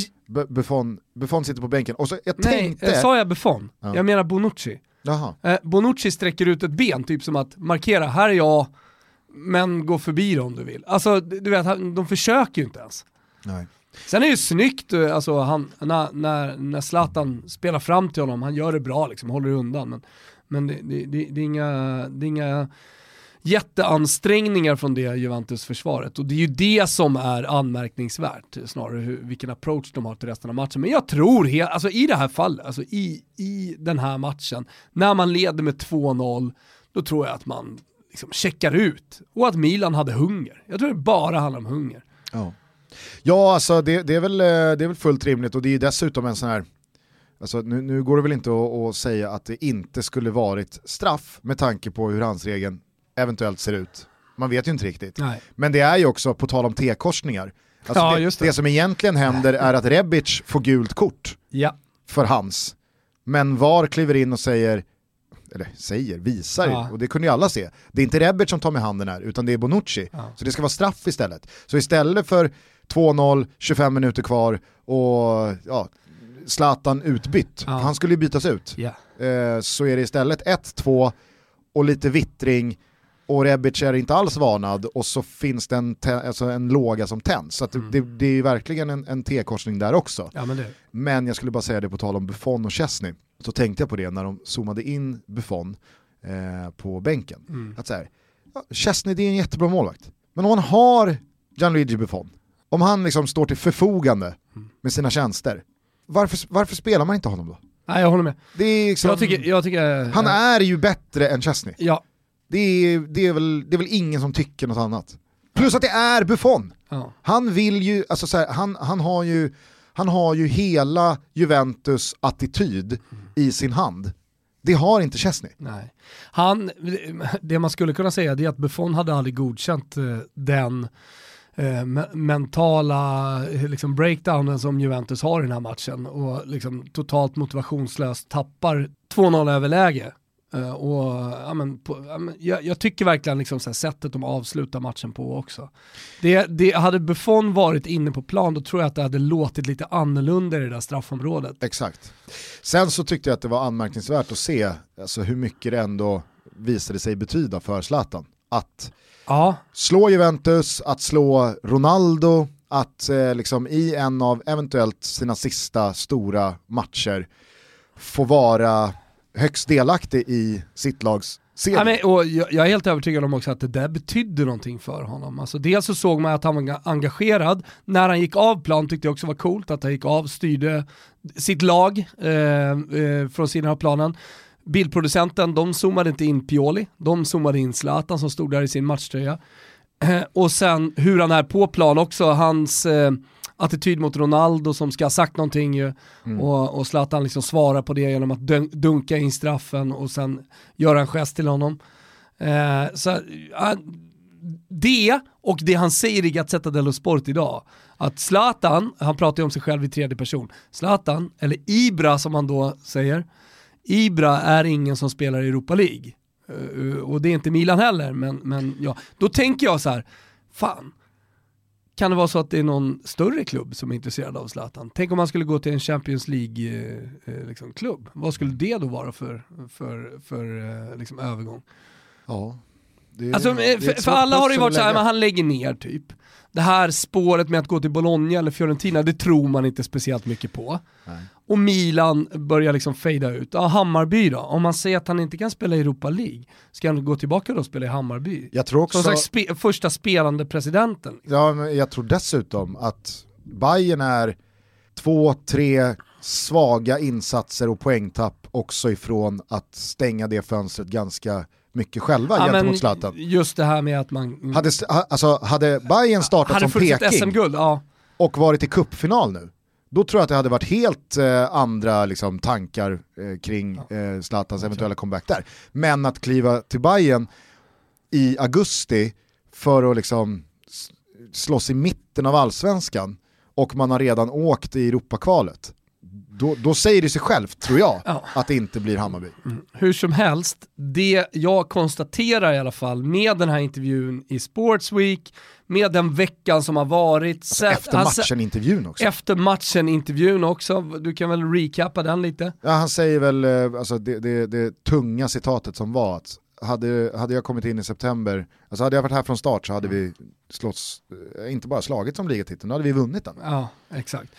Buffon, Buffon sitter på bänken. Och så, jag nej, tänkte... eh, sa jag Buffon? Ja. Jag menar Bonucci. Jaha. Eh, Bonucci sträcker ut ett ben, typ som att markera, här är jag, men gå förbi det om du vill. Alltså du vet, de försöker ju inte ens. Nej. Sen är det ju snyggt, eh, alltså, han, när, när, när Zlatan spelar fram till honom, han gör det bra liksom, håller undan. Men, men det, det, det, det, är inga, det är inga jätteansträngningar från det Juventus-försvaret. Och det är ju det som är anmärkningsvärt, snarare hur, vilken approach de har till resten av matchen. Men jag tror, he- alltså i det här fallet, alltså i, i den här matchen, när man leder med 2-0, då tror jag att man liksom checkar ut. Och att Milan hade hunger. Jag tror det bara handlar om hunger. Ja, ja alltså det, det, är väl, eh, det är väl fullt rimligt och det är ju dessutom en sån här Alltså, nu, nu går det väl inte att, att säga att det inte skulle varit straff med tanke på hur handsregeln eventuellt ser ut. Man vet ju inte riktigt. Nej. Men det är ju också, på tal om T-korsningar, alltså Ja, det, det. det som egentligen händer är att Rebic får gult kort Ja. för hans. Men VAR kliver in och säger, eller säger, visar Ja. och det kunde ju alla se. Det är inte Rebic som tar med handen här, utan det är Bonucci. Så det ska vara straff istället. Så istället för 2-0, 25 minuter kvar och ja, Zlatan utbytt, han skulle ju bytas ut. Eh, så är det istället 1-2 och lite vittring och Rebic är inte alls varnad och så finns det en, alltså en låga som tänds. Så Mm. det, det är verkligen en, en T-korsning där också. ja, men. Men jag skulle bara säga det på tal om Buffon och Chesney. Så tänkte jag på det när de zoomade in Buffon eh, på bänken. Mm. Att så här, Chesney det är en jättebra målvakt. Men om man har Gianluigi Buffon, om han liksom står till förfogande Mm. med sina tjänster, varför, varför spelar man inte honom då? Nej, jag håller med. Det är liksom, Jag tycker, jag tycker han är ju bättre än Chesney. Ja. Det är, det, är väl, det är väl ingen som tycker något annat. Plus att det är Buffon. ja. Han vill ju, alltså så här, han, han, har ju, han har ju hela Juventus attityd i sin hand. Det har inte Chesney. Nej. Han, det man skulle kunna säga är att Buffon hade aldrig godkänt eh, den eh, me- mentala eh, liksom breakdownen som Juventus har i den här matchen och liksom totalt motivationslöst tappar 2-0 överläge. Eh, och, ja, men, på, ja, men, jag, jag tycker verkligen liksom så här, sättet de avslutar matchen på också. Det, det, hade Buffon varit inne på plan då tror jag att det hade låtit lite annorlunda i det där straffområdet. Exakt. Sen så tyckte jag att det var anmärkningsvärt att se alltså, hur mycket det ändå visade sig betyda för Zlatan. Att Ja, slå Juventus, att slå Ronaldo, att eh, liksom i en av eventuellt sina sista stora matcher få vara högst delaktig i sitt lags serie. Ja, men, och jag, jag är helt övertygad om också att det där betydde någonting för honom. Alltså, dels så såg man att han var engagerad, när han gick av plan tyckte jag också var coolt att han gick av, styrde sitt lag eh, eh, från sidan av planen. Bildproducenten, de zoomade inte in Pioli, de zoomade in Zlatan som stod där i sin matchtröja. Eh, och sen hur han är på plan också, hans eh, attityd mot Ronaldo som ska ha sagt någonting ju. Och, och Zlatan liksom svarar på det genom att dun- dunka in straffen och sen göra en gest till honom. Eh, så, ja, det och det han säger i Gazzetta dello Sport idag, att Zlatan, han pratar ju om sig själv i tredje person, Zlatan, eller Ibra som han då säger, Ibra är ingen som spelar i Europa League. Eh, och det är inte Milan heller, men, men ja. Då tänker jag så här, fan, kan det vara så att det är någon större klubb som är intresserad av Zlatan? Tänk om man skulle gå till en Champions League-klubb, eh, liksom, klubb. vad skulle det då vara för, för, för eh, liksom, övergång? ja, det, Alltså, det för, för alla har det ju varit så här, men han lägger ner typ. Det här spåret med att gå till Bologna eller Fiorentina, det tror man inte speciellt mycket på. Nej. Och Milan börjar liksom fejda ut. Ja, Hammarby då? Om man säger att han inte kan spela i Europa League, ska han gå tillbaka då och spela i Hammarby? Jag tror också... Som slags spe- första spelande presidenten. Ja, men jag tror dessutom att Bayern är två, tre svaga insatser och poängtapp också ifrån att stänga det fönstret ganska mycket själva Ja, gentemot Zlatan. Just det här med att man... Hade, ha- alltså, hade Bayern startat hade som Peking ja. och varit i kuppfinal nu, då tror jag att det hade varit helt eh, andra liksom, tankar eh, kring eh, Zlatans eventuella comeback där. Men att kliva till Bayern i augusti för att liksom slåss i mitten av allsvenskan och man har redan åkt i Europakvalet. Då, då säger det sig självt, tror jag, Ja. att det inte blir Hammarby. Hur som helst, det jag konstaterar i alla fall med den här intervjun i Sportsweek, med den veckan som har varit. sen- Efter alltså, matchen-intervjun också. Efter matchen-intervjun också, du kan väl recappa den lite? Ja, han säger väl eh, alltså, det, det, det tunga citatet som var att hade, hade jag kommit in i september, alltså hade jag varit här från start så hade vi slått, eh, inte bara slagit som ligatiteln, då hade vi vunnit den. Ja, exakt.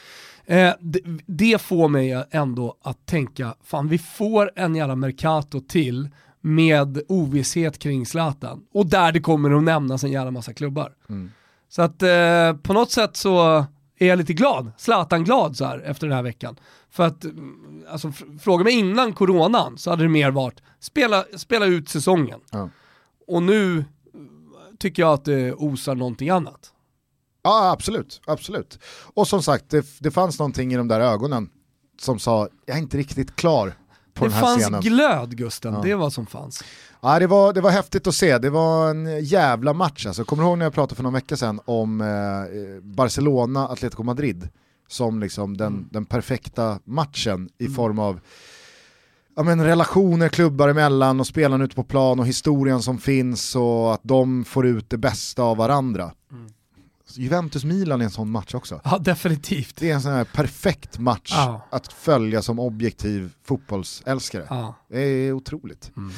Eh, det, det får mig ändå att tänka, fan vi får en jävla Mercato till med ovisshet kring Zlatan. Och där det kommer att nämnas en jävla massa klubbar. Mm. Så att eh, på något sätt så är jag lite glad, Zlatan-glad så här efter den här veckan. För att, mm, alltså fr- fråga mig innan coronan så hade det mer varit, spela, spela ut säsongen. Ja. Och nu eh, tycker jag att det osar någonting annat. Ja absolut, absolut. Och som sagt, det, det fanns någonting i de där ögonen som sa, jag är inte riktigt klar på Det den här fanns scenen. glöd Gusten, det var som fanns. Ja, det, var, det var häftigt att se, det var en jävla match alltså. Kommer du ihåg när jag pratade för någon vecka sedan om eh, Barcelona, Atletico Madrid som liksom den, Mm. den perfekta matchen i form av ja, men relationer klubbar emellan och spelarna ute på plan och historien som finns och att de får ut det bästa av varandra. Mm. Juventus-Milan är en sån match också. Ja, definitivt. Det är en sån här perfekt match Ja. att följa som objektiv fotbollsälskare. Ja. Det är otroligt. Mm.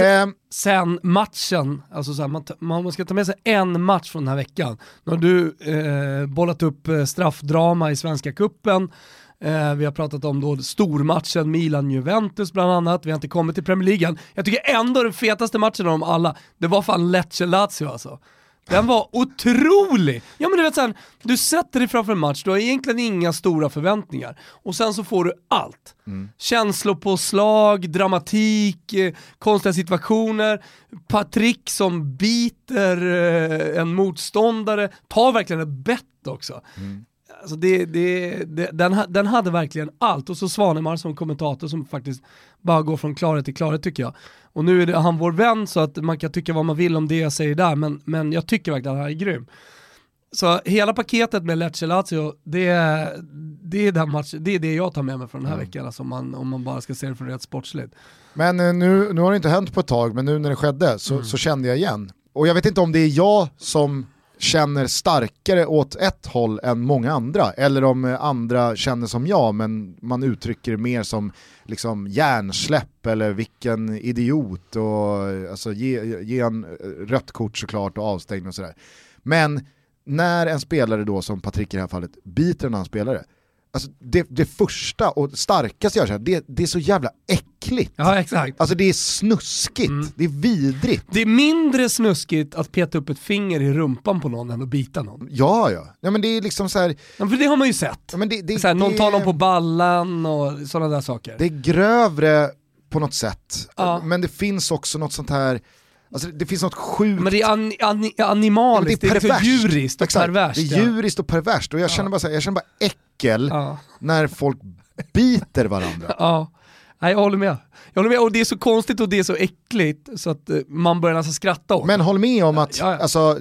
Ehm, Sen matchen, alltså så här, man, man ska ta med sig en match från den här veckan. Nu har du eh, bollat upp eh, straffdrama i Svenska Kuppen. Eh, vi har pratat om då stormatchen Milan-Juventus bland annat. Vi har inte kommit till Premier League. Jag tycker ändå den fetaste matchen av dem alla, det var fan Lecce-Lazio alltså. Den var otrolig! Ja men du vet såhär, du sätter dig framför en match, du har egentligen inga stora förväntningar. Och sen så får du allt. Känslopåslag, dramatik, eh, konstiga situationer, Patrick som biter eh, en motståndare, tar verkligen ett bett också. Alltså det, det, det, den, den hade verkligen allt. Och så Svanemar som kommentator som faktiskt bara går från klarhet till klarhet tycker jag. Och nu är han vår vän så att man kan tycka vad man vill om det jag säger där, men, men jag tycker verkligen att han är grym. Så hela paketet med Lecce Lazio, det, är- det, är den match, det är det jag tar med mig från den här veckan, alltså om, man, om man bara ska se det från rent sportsligt. Men eh, nu, nu har det inte hänt på ett tag, men nu när det skedde så, så kände jag igen. Och jag vet inte om det är jag som känner starkare åt ett håll än många andra, eller om andra känner som jag, men man uttrycker det mer som liksom hjärnsläpp eller vilken idiot och alltså, ge, ge en rött kort såklart och avstängning och sådär. Men när en spelare då, som Patrik i det här fallet, biter en annan spelare, alltså det, det första och starkaste jag känner, det, det är så jävla äckligt. Ja exakt. Alltså det är snuskigt, det är vidrigt. Det är mindre snuskigt att peta upp ett finger i rumpan på någon än att bita någon. Ja, ja. ja men det är liksom så här, Ja, för det har man ju sett. ja, men det, det, så här, någon det, tar någon på ballan och sådana där saker. det är grövre på något sätt, Ja. men det finns också något sånt här, alltså det finns något sjukt Men det är an, an, Ja, animaliskt, det är, liksom perverst. djuriskt och Exakt. perverst. Det är ja. djuriskt och perverst och jag känner bara, så här, jag känner bara äckel Ja. när folk biter varandra. Ja, Nej, jag håller med. Jag håller med och det är så konstigt och det är så äckligt så att eh, man börjar nästan skratta åt Men håll med om att Ja, ja. Alltså,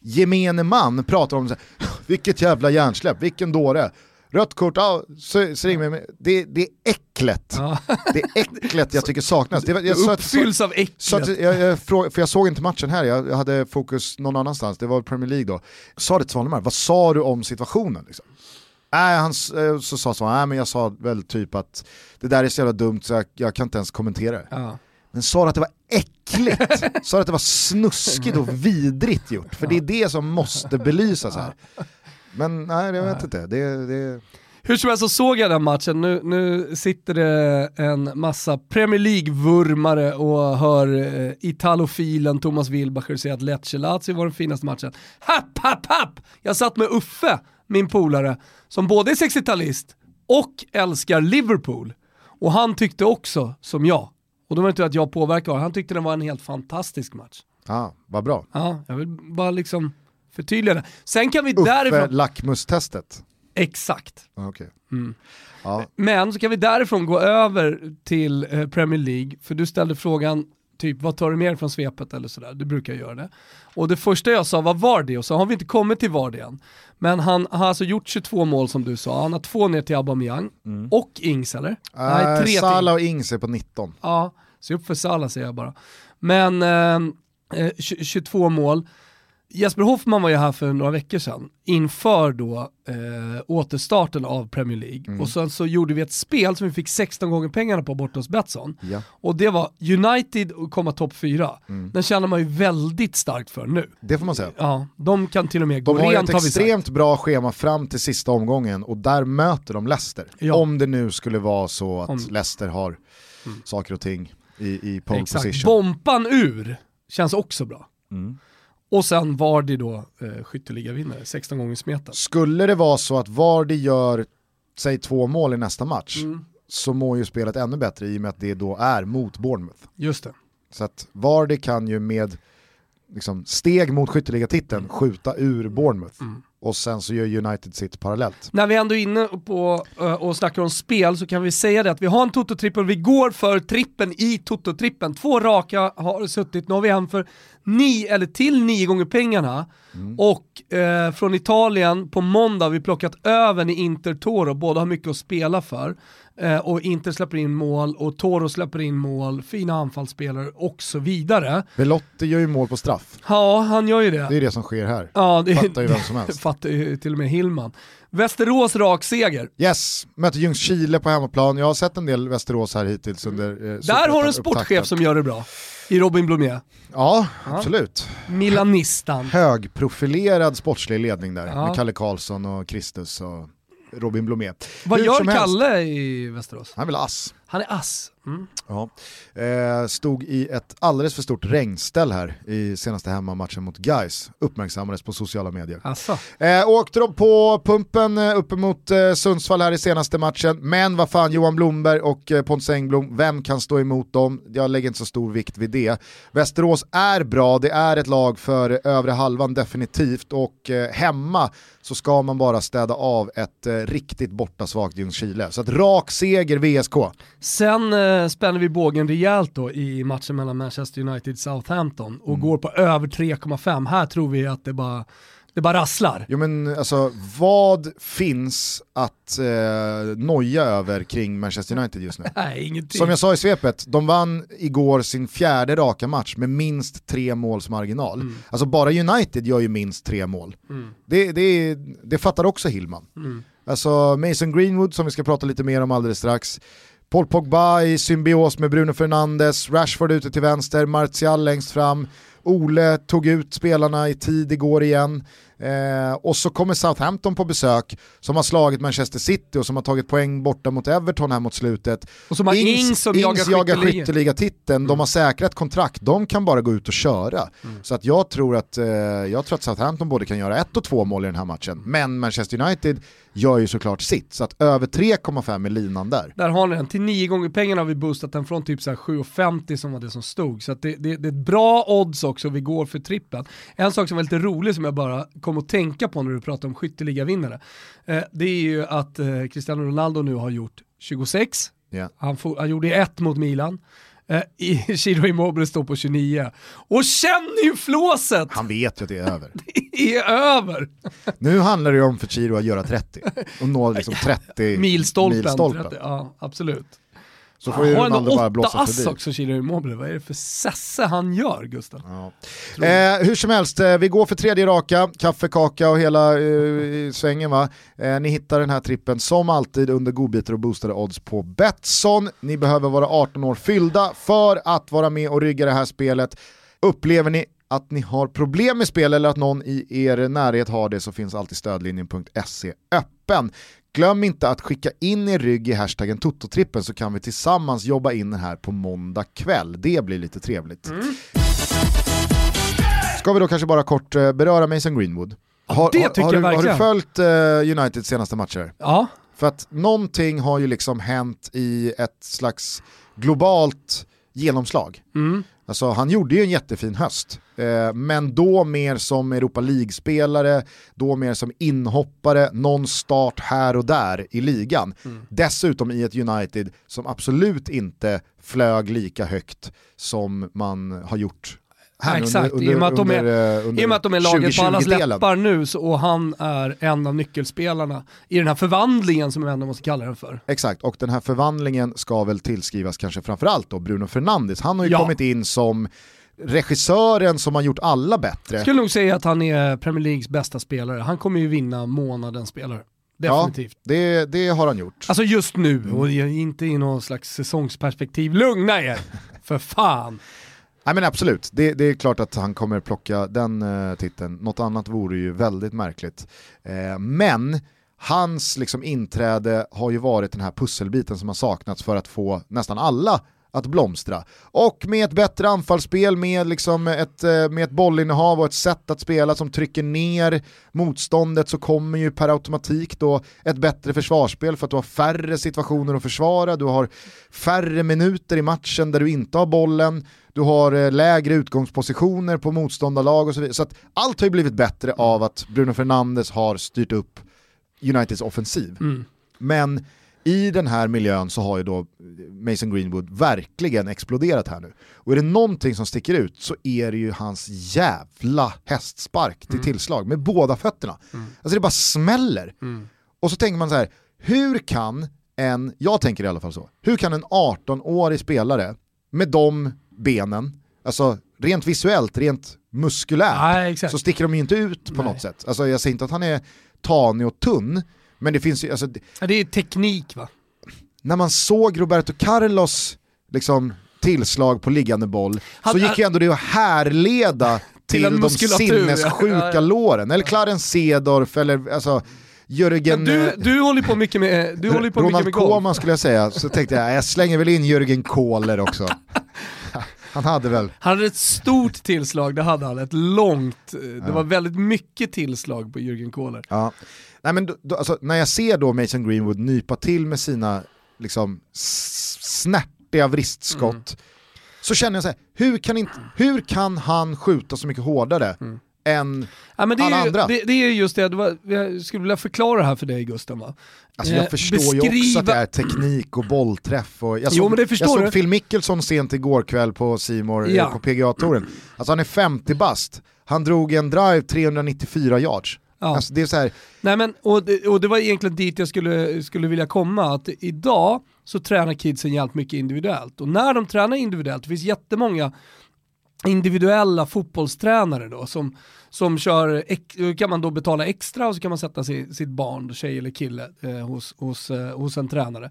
gemene man pratar om så här, vilket jävla hjärnsläpp, vilken dåre. Rött kort, ja, så, så ring mig. Det, det är äcklet. Ja. Det är äcklet jag tycker saknas. Det, jag, så uppfylls av Så att äcklet. jag, jag, fråg- för jag såg inte matchen här, jag, jag hade fokus någon annanstans, det var Premier League då. Sa det till Svanemar, vad sa du om situationen? Liksom? Nej, han, eh, så sa Svanemar, nej men jag sa väl typ att det där är så jävla dumt så jag, jag kan inte ens kommentera det. Ja. Men sa du att det var äckligt? sa du att det var snuskigt och vidrigt gjort? För det är det som måste belysas här. Men nej, jag vet inte. Det, det, Hur som helst så såg jag den matchen, nu, nu sitter det en massa Premier League-vurmare och hör eh, italofilen Thomas Wilbacher säga att Lecce Lazio var den finaste matchen. Happ, happ, happ! Jag satt med Uffe, min polare, som både är 60-talist och älskar Liverpool. Och han tyckte också som jag. Och då var det inte att jag påverkade, han tyckte den var en helt fantastisk match. ja, vad bra. Ja, jag vill bara liksom förtydliga det. Sen kan vi Uffe därifrån... lackmustestet. Exakt. Ja, Okej. Mm. Ja. Men så kan vi därifrån gå över till eh, Premier League, för du ställde frågan typ vad tar du med dig från svepet eller sådär, du brukar göra det. Och det första jag sa var Vardy och så har vi inte kommit till Vardy än. Men han har alltså gjort 22 mål som du sa, han har två ner till Aubameyang och Ings eller? Nej, till. Salah och Ings är på 19. Ja, se upp för Salah säger jag bara. Men eh, eh, 22 mål. Jesper Hoffman var ju här för några veckor sedan inför då eh, återstarten av Premier League. Mm. Och sen så gjorde vi ett spel som vi fick 16 gånger pengarna på borta hos Betsson. Ja. Och det var United att komma topp 4. Mm. Den känner man ju väldigt starkt för nu. Det får man säga. Ja, de kan till och med gå De har ju rent ett har vi sagt. extremt bra schema fram till sista omgången och där möter de Leicester. Ja. Om det nu skulle vara så att Om- Mm. Leicester har saker och ting i, i pole Exakt. position. Bompan ur känns också bra. Mm. Och sen var det då eh, skytteligavinnare, 16 gånger smeten. Skulle det vara så att Vardy gör, säg två mål i nästa match, Mm. så mår ju spelet ännu bättre i och med att det då är mot Bournemouth. Just det. Så att Vardy kan ju med liksom, steg mot skytteligatiteln skjuta ur Bournemouth. Mm. Och sen så gör United sitt parallellt. När vi ändå är inne på eh, och snackar om spel så kan vi säga det att vi har en Toto-trippel, vi går för trippen i Toto-trippen. Två raka har suttit, nu har vi en för nio, eller till nio gånger pengarna. Och eh, från Italien på måndag har vi plockat över i Inter Toro, båda har mycket att spela för. Eh, och Inter släpper in mål och Toro släpper in mål, fina anfallsspelare och så vidare. Belotti gör ju mål på straff. Ja, han gör ju Det är det som sker här. Ja, det Fattar ju vem som helst. fattar ju till och med Hillman. Västerås rak seger. Yes, möter Ljungskile på hemmaplan. Jag har sett en del Västerås här hittills under eh, Där har du en sportchef som gör det bra. I Robin Blomé. Ja, absolut. Milanistan. Högprofilerad sportslig ledning där Ja. med Kalle Karlsson och Kristus och Robin Blomé. Vad Hur gör. Kalle i Västerås? Han vill ass. Han är ass. Mm. Ja. Eh, stod i ett alldeles för stort regnställ här i senaste hemmamatchen mot Gais. uppmärksammades på sociala medier. Asså. Eh, åkte de på pumpen eh, uppe mot eh, Sundsvall här i senaste matchen, men vad fan Johan Blomberg och eh, Pontus Engblom, vem kan stå emot dem? Jag lägger inte så stor vikt vid det. Västerås är bra, det är ett lag för övre halvan definitivt och eh, hemma så ska man bara städa av ett eh, riktigt bortasvagt Ljungskile. Så att rak seger VSK. Sen eh, spänner vi bågen rejält då i matchen mellan Manchester United och Southampton och Mm. går på över 3,5. Här tror vi att det bara, det bara rasslar. Jo men alltså vad finns att eh, noja över kring Manchester United just nu? Nej, ingenting. Som jag sa i svepet, de vann igår sin fjärde raka match med minst tre måls marginal. Mm. Alltså bara United gör ju minst tre mål. Det, det, det fattar också Hillman. Mm. Alltså Mason Greenwood som vi ska prata lite mer om alldeles strax. Paul Pogba i symbios med Bruno Fernandes, Rashford ute till vänster, Martial längst fram. Ole tog ut spelarna i tid igår igen. Eh, och så kommer Southampton på besök som har slagit Manchester City och som har tagit poäng borta mot Everton här mot slutet. Och som har Ings som jagar jagar skytteligan. skytteligatiteln, de har säkrat kontrakt, de kan bara gå ut och köra. Mm. Så att jag, tror att, eh, jag tror att Southampton både kan göra ett och två mål i den här matchen, men Manchester United gör ju såklart sitt. Så att över 3,5 är linan där. Där har ni den. Till nio gånger pengarna har vi boostat den från typ så här 7,50 som var det som stod. Så att det, det, det är ett bra odds också, vi går för trippen. En sak som var lite rolig som jag bara kom att tänka på när du pratar om skytteligavinnare, eh, det är ju att eh, Cristiano Ronaldo nu har gjort 26, Ja. han, han gjorde ett mot Milan, eh, i Chiro Immobile står på 29. Och känn ju flåset! Han vet ju att det är över. Det är över! Nu handlar det ju om för Chiro att göra 30 och nå liksom 30 Milstolpen. milstolpen. 30, ja, absolut. Så får ju har Ronaldo bara blåsa förbi. också, Chiro Immobile. Vad är det för sesse han gör, Gusten? Ja. Eh, hur som helst, eh, vi går för tredje raka, kaffe, kaka och hela eh, svängen va. Eh, ni hittar den här trippen som alltid under godbitar och boostade odds på Betsson. Ni behöver vara 18 år fyllda för att vara med och rygga det här spelet. Upplever ni att ni har problem med spel eller att någon i er närhet har det så finns alltid stödlinjen.se öppen. Glöm inte att skicka in er rygg i hashtaggen Tototrippen så kan vi tillsammans jobba in den här på måndag kväll. Det blir lite trevligt. Ska vi då kanske bara kort eh, beröra Mason Greenwood? Har, det har- tycker har, jag du, har du verkligen. följt eh, Uniteds senaste matcher? Ja, För att någonting har ju liksom hänt i ett slags globalt genomslag. mm. Alltså han gjorde ju en jättefin höst, eh, men då mer som Europa League-spelare, då mer som inhoppare, någon start här och där i ligan. Mm. Dessutom i ett United som absolut inte flög lika högt som man har gjort här Exakt, under, under, i och med att de är, under, i och med att de är laget på allas läppar nu så, och han är en av nyckelspelarna i den här förvandlingen som vi ändå måste kalla den för. Exakt, och den här förvandlingen ska väl tillskrivas kanske framförallt då Bruno Fernandes. Han har ju ja. kommit in som regissören som har gjort alla bättre. Jag skulle nog säga att han är Premier Leagues bästa spelare. Han kommer ju vinna månadens spelare. Definitivt. Ja, det, det har han gjort. Alltså just nu, och inte i någon slags säsongsperspektiv. Lugna er! För fan! Nej men absolut, det, det, är klart att han kommer plocka den eh, titeln. Något annat vore ju väldigt märkligt. Eh, men hans liksom, inträde har ju varit den här pusselbiten som har saknats för att få nästan alla att blomstra. Och med ett bättre anfallsspel, med, liksom ett, eh, med ett bollinnehav och ett sätt att spela som trycker ner motståndet så kommer ju per automatik då ett bättre försvarsspel för att du har färre situationer att försvara, du har färre minuter i matchen där du inte har bollen, du har eh, lägre utgångspositioner på motståndarlag och så vidare. Så att allt har ju blivit bättre av att Bruno Fernandes har styrt upp Uniteds offensiv. Mm. Men i den här miljön så har ju då Mason Greenwood verkligen exploderat här nu. Och är det någonting som sticker ut så är det ju hans jävla hästspark till mm. tillslag med båda fötterna. Mm. Alltså det bara smäller. Mm. Och så tänker man så här, hur kan en, jag tänker i alla fall så, hur kan en 18-årig spelare med de benen, alltså rent visuellt, rent muskulärt, ja, så sticker de ju inte ut på Nej. något sätt. Alltså jag säger inte att han är tanig och tunn, men det finns ju... Alltså, ja, det är teknik va? När man såg Roberto Carlos liksom, tillslag på liggande boll han, så gick ju ändå det att härleda till, till de sinnessjuka ja. låren. Eller Clarence Sedorf eller alltså, Jörgen... du, eh, du håller på mycket med, du håller på Ronald mycket med Koeman skulle jag säga, så tänkte jag jag slänger väl in Jörgen Kohler också. Han hade väl... Han hade ett stort tillslag, det hade han. Ett långt, eh, det ja. var väldigt mycket tillslag på Jürgen Kohler. Ja. Nej, men då, då, alltså, när jag ser då Mason Greenwood nypa till med sina liksom, snärtiga vristskott, mm. så känner jag så här, hur kan, inte, hur kan han skjuta så mycket hårdare mm än ja, men det alla är, andra. Det, det, är just det, det var, jag skulle vilja förklara det här för dig Gustav. Va? Alltså jag eh, förstår beskriva... ju också att det är teknik och bollträff. Och jag såg, jo, men det förstår jag såg Phil Mickelson sent igår kväll på Simor ja. på PGA-touren. Alltså han är 50 bast, han drog en drive 394 yards. Ja. Alltså det är så här... Nej, men, och, det, och det var egentligen dit jag skulle, skulle vilja komma, att idag så tränar kidsen jävligt mycket individuellt. Och när de tränar individuellt, det finns jättemånga individuella fotbollstränare då som, som kör, kan man då betala extra och så kan man sätta sig, sitt barn, tjej eller kille eh, hos, hos, eh, hos en tränare.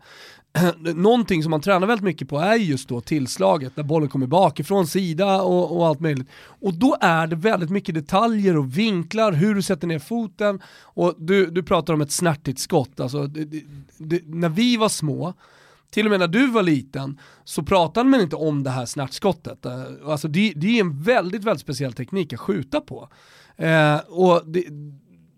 Någonting som man tränar väldigt mycket på är just då tillslaget, där bollen kommer bakifrån, sida och, och allt möjligt. Och då är det väldigt mycket detaljer och vinklar, hur du sätter ner foten. Och du, du pratar om ett snärtigt skott, alltså, det, det, när vi var små, till och med när du var liten så pratade man inte om det här snärtskottet. Eh, alltså det, det är en väldigt, väldigt speciell teknik att skjuta på. Eh, och det,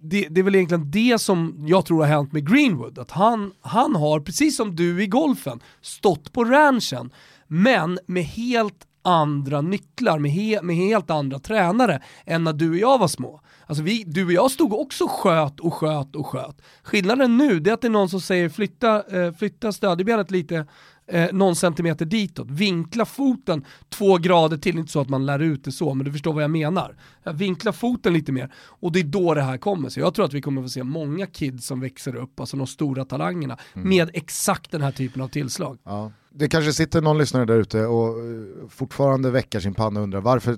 det, det, är väl egentligen det som jag tror har hänt med Greenwood, att han, han har, precis som du i golfen, stått på ranchen, men med helt andra nycklar, med, he, med helt andra tränare än när du och jag var små. Alltså vi, du och jag stod också sköt och sköt och sköt. Skillnaden nu är att det är någon som säger flytta, eh, flytta stödjebenet lite eh, någon centimeter ditåt, vinkla foten två grader till, inte så att man lär ut det så, men du förstår vad jag menar. Vinkla foten lite mer och det är då det här kommer. Så jag tror att vi kommer få se många kids som växer upp, alltså de stora talangerna, mm. med exakt den här typen av tillslag. Ja. Det kanske sitter någon lyssnare där ute och eh, fortfarande väckar sin panna och undrar varför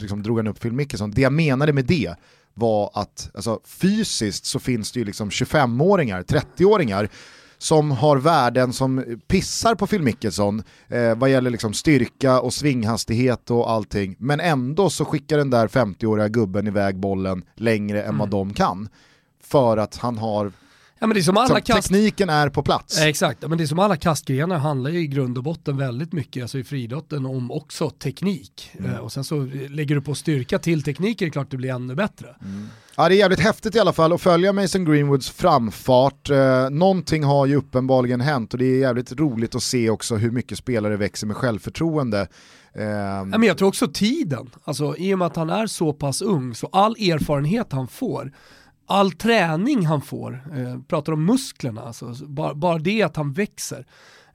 liksom, drog han upp Phil Mickelson? Det jag menade med det var att alltså, fysiskt så finns det ju liksom 25-åringar, 30-åringar som har värden som pissar på Phil Mickelson eh, vad gäller liksom styrka och svinghastighet och allting. Men ändå så skickar den där 50-åriga gubben iväg bollen längre än mm. vad de kan. För att han har Ja, men det är som alla Så kast... Tekniken är på plats. Eh, Exakt, men det är som alla kastgrenar handlar ju i grund och botten väldigt mycket, alltså i friidrotten, om också teknik. Mm. Eh, och sen så lägger du på styrka till teknik är det klart det blir ännu bättre. Ja, det är jävligt häftigt i alla fall att följa Mason Greenwoods framfart. Eh, någonting har ju uppenbarligen hänt och det är jävligt roligt att se också hur mycket spelare växer med självförtroende. Eh, Ja, men jag tror också tiden, alltså, i och med att han är så pass ung, så all erfarenhet han får, all träning han får, eh, pratar om musklerna, alltså, bara, bara det att han växer,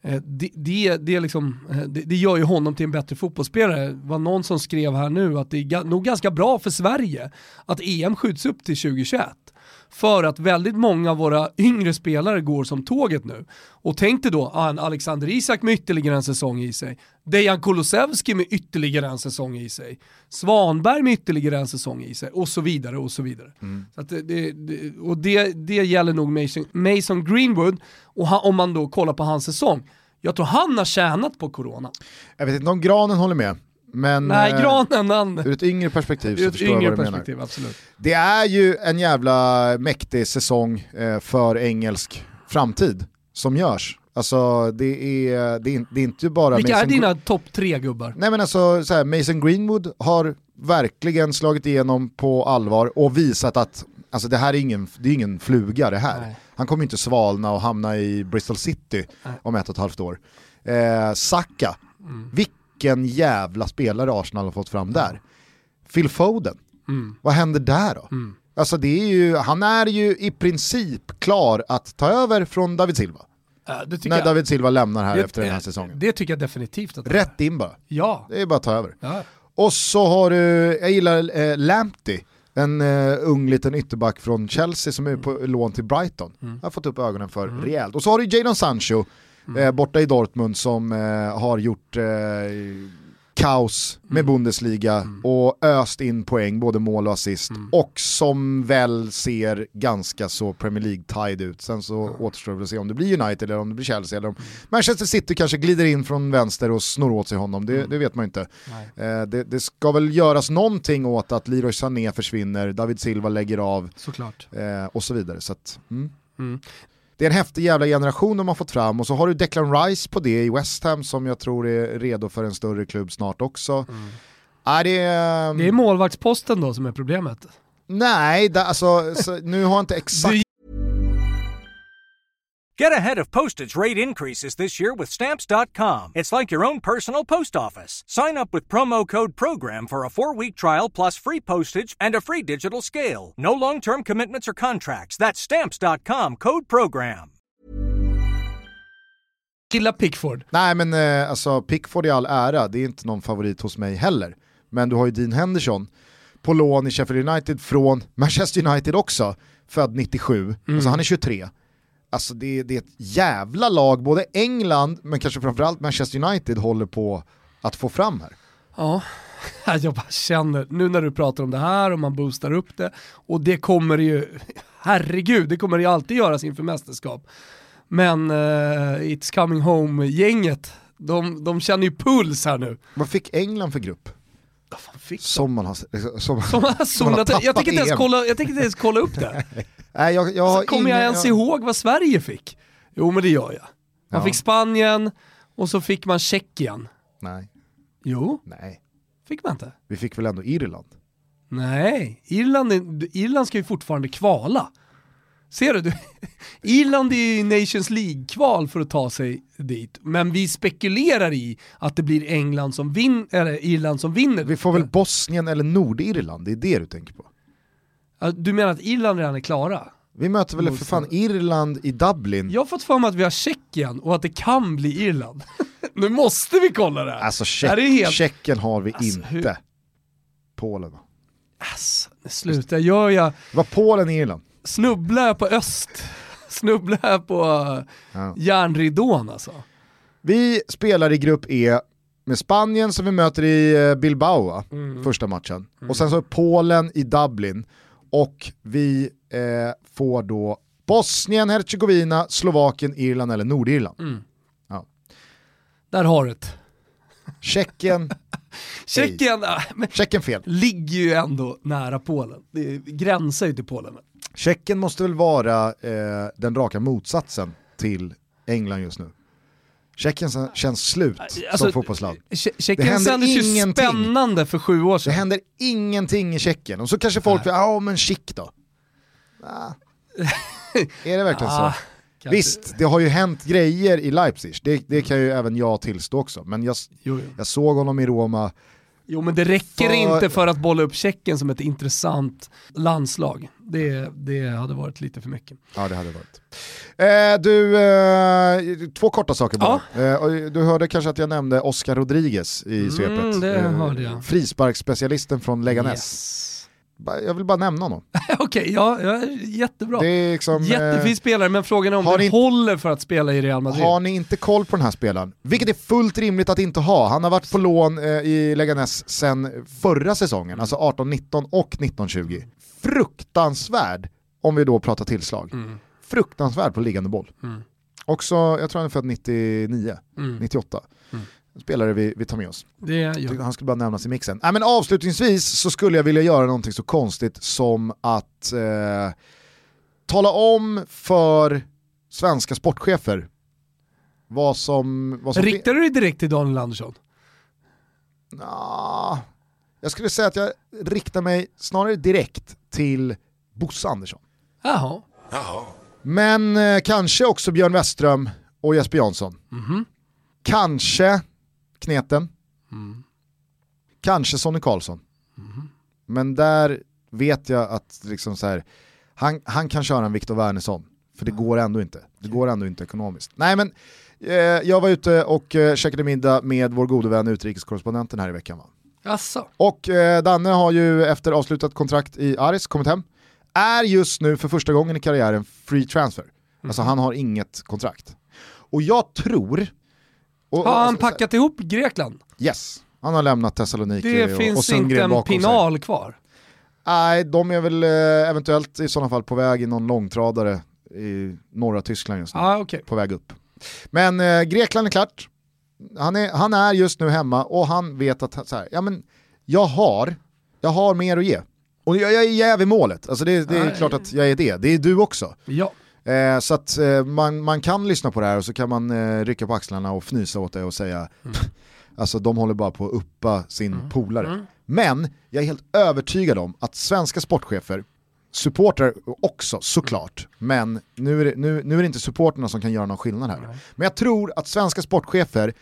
eh, det, det, det, liksom, eh, det, det gör ju honom till en bättre fotbollsspelare. Det var någon som skrev här nu att det är ga- nog ganska bra för Sverige att EM skjuts upp till 2021. För att väldigt många av våra yngre spelare går som tåget nu. Och tänk dig då ah, en Alexander Isak med ytterligare en säsong i sig. Dejan Kulusevski med ytterligare en säsong i sig. Svanberg med ytterligare en säsong i sig. Och så vidare och så vidare. Så att det, det, det, och det, det gäller nog Mason, Mason Greenwood. Och han, om man då kollar på hans säsong. Jag tror han har tjänat på corona. jag vet inte om Granen håller med, men Nej, eh, granen han... ur ett yngre perspektiv så ett förstår jag vad du menar. perspektiv, absolut. Det är ju en jävla mäktig säsong eh, för engelsk framtid som görs. Alltså det är, det är, det är inte bara Vilka är Mason dina topp tre gubbar? Nej men alltså så här, Mason Greenwood har verkligen slagit igenom på allvar och visat att alltså, det här är ingen, det är ingen fluga det här. Nej. Han kommer inte svalna och hamna i Bristol City om ett och ett halvt år. Eh, Saka, Mm. vilken jävla spelare Arsenal har fått fram där. Phil Foden, Mm. vad händer där då? Alltså det är ju, han är ju i princip klar att ta över från David Silva. Äh, När jag, David Silva lämnar här det, efter den här säsongen. Det tycker jag definitivt att Rätt in bara, Ja. det är bara att ta över. ja. Och så har du, jag gillar eh, Lamptey, en eh, ung liten ytterback från Chelsea som är på lån till Brighton. Har fått upp ögonen för rejält. Och så har du Jadon Sancho eh, borta i Dortmund som eh, har gjort eh, kaos med Bundesliga och öst in poäng, både mål och assist. Och som väl ser ganska så Premier League-tied ut. Sen så återstår det att se om det blir United eller om det blir Chelsea eller om Manchester City kanske glider in från vänster och snor åt sig honom. Det, det vet man inte. Eh, det, det ska väl göras någonting åt att Leroy Sané försvinner, David Silva lägger av eh, och så vidare. Så att, mm. Mm. Det är en häftig jävla generation de har fått fram och så har du Declan Rice på det i West Ham som jag tror är redo för en större klubb snart också. Det är, Det är målvaktsposten då som är problemet. Nej, det, alltså, så, nu har jag inte exakt Du- Get ahead of postage rate increases this year with Stamps.com. It's like your own personal post office. Sign up with promo code PROGRAM for a four week trial plus free postage and a free digital scale. No long term commitments or contracts. That's Stamps.com code PROGRAM. Gilla Pickford. Nej men eh, alltså Pickford i all ära, det är inte någon favorit hos mig heller. Men du har ju Dean Henderson på lån i Sheffield United från Manchester United också, född 97, alltså han är 23. Alltså det, det är ett jävla lag, både England men kanske framförallt Manchester United håller på att få fram här. Ja, jag bara känner, nu när du pratar om det här och man boostar upp det, och det kommer ju, herregud, det kommer ju alltid göras inför mästerskap. Men uh, It's Coming Home-gänget, de, de känner ju puls här nu. Vad fick England för grupp? De? Som man har, som, Som man har jag tappat tänker inte ens EM. kolla, jag tänker inte ens kolla upp det. Nej, jag, jag har Så kommer jag ens ihåg vad Sverige fick? Jo men det gör jag. Man Ja. fick Spanien och så fick man Tjeckien. Nej, Jo, nej. fick man inte. Vi fick väl ändå Irland? Nej, Irland, är, Irland ska ju fortfarande kvala. Ser du? du? Irland är ju Nations League-kval för att ta sig dit, men vi spekulerar i att det blir England som vin, eller Irland som vinner. Vi får väl Bosnien eller Nordirland, det är det du tänker på? Du menar att Irland redan är klara? Vi möter väl för fan Irland i Dublin? Jag har fått för mig att vi har Tjeckien och att det kan bli Irland. nu måste vi kolla det här. Alltså Tjeck, helt... Tjeckien har vi Alltså, inte. hur- Polen va? Alltså, sluta, gör jag, Det var Polen Irland. snubblar jag på öst, snubblar jag på Ja. järnridån alltså. Vi spelar i grupp E med Spanien som vi möter i eh, Bilbao? Mm. första matchen. Och sen så Polen i Dublin. Och vi eh, får då Bosnien, Herzegovina, Slovakien, Irland eller Nordirland. Mm. Ja. Där har du det. Tjeckien, Tjeckien men, Tjeckien fel. ligger ju ändå nära Polen. Det gränsar ju till Polen. Tjeckien måste väl vara eh, den raka motsatsen till England just nu. Tjeckien känns slut Alltså, som fotbollsland. Det Tjeckien kändes ju spännande för sju år Det sedan. händer ingenting i Tjeckien. Och så kanske folk säger, ja men Schick då? Ah. är det verkligen så? Ah, kanske. Visst, det har ju hänt grejer i Leipzig, det, det kan ju även jag tillstå också. Men jag, Jo, jo. jag såg honom i Roma, jo men det räcker För- inte för att bolla upp Tjeckien som ett intressant landslag. Det, det hade varit lite för mycket. Ja det hade varit. Eh, du, eh, två korta saker bara. Eh, och du hörde kanske att jag nämnde Oscar Rodriguez i Mm, svepet. det Eh, hörde jag. Frisparksspecialisten från Leganes. Yes. Jag vill bara nämna honom. Okej, ja, ja, jättebra. Det är liksom, eh, Jättefin spelare, men frågan är om ni- håller för att spela i Real Madrid. Har ni inte koll på den här spelaren, vilket är fullt rimligt att inte ha, han har varit på lån eh, i Leganes sedan förra säsongen, alltså 18-19 och 19-20. Fruktansvärd, om vi då pratar tillslag. Mm. Fruktansvärd på liggande boll. Mm. Också, jag tror han är född 99, Mm. 98. Mm. Spelare vi, vi tar med oss. Det Han skulle bara nämnas i mixen. Nej, men avslutningsvis så skulle jag vilja göra någonting så konstigt som att eh, tala om för svenska sportchefer vad som... Vad som Riktar du dig direkt till Daniel Andersson? Nja, jag skulle säga att jag riktar mig snarare direkt till Bosse Andersson. Jaha. Men eh, kanske också Björn Westström och Jesper Jansson. Mhm. Kanske Kneten. Mm. Kanske Sonny Karlsson. Men där vet jag att liksom så här, han, han kan köra en Viktor Wernersson. För det går ändå inte. Det går ändå inte ekonomiskt. Nej men, eh, jag var ute och eh, käkade middag med vår gode vän utrikeskorrespondenten här i veckan. Va? Jaså? Och eh, Danne har ju efter avslutat kontrakt i Aris kommit hem. Är just nu för första gången i karriären free transfer. Alltså han har inget kontrakt. Och jag tror... Och, Har han alltså, packat ihop Grekland? Yes, han har lämnat Thessaloniki Det och, och finns Sundgren inte en pinal kvar. Nej, de är väl eh, eventuellt i sådana fall på väg i någon långtradare i norra Tyskland just nu. Ja, okej. På väg upp. Men eh, Grekland är klart. Han är, han är just nu hemma och han vet att så här, ja, men jag, har, jag har mer att ge. Och jag, jag är jäv i målet, alltså det, det är Nej. klart att jag är det. Det är du också. Ja. Eh, så att eh, man, man kan lyssna på det här och så kan man eh, rycka på axlarna och fnysa åt det och säga alltså de håller bara på att uppa sin polare. Men jag är helt övertygad om att svenska sportchefer, supportrar också såklart, men nu är, det, nu, nu är det inte supporterna som kan göra någon skillnad här. Men jag tror att svenska sportchefer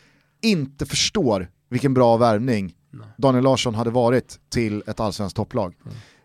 inte förstår vilken bra värvning Daniel Larsson hade varit till ett allsvenskt topplag.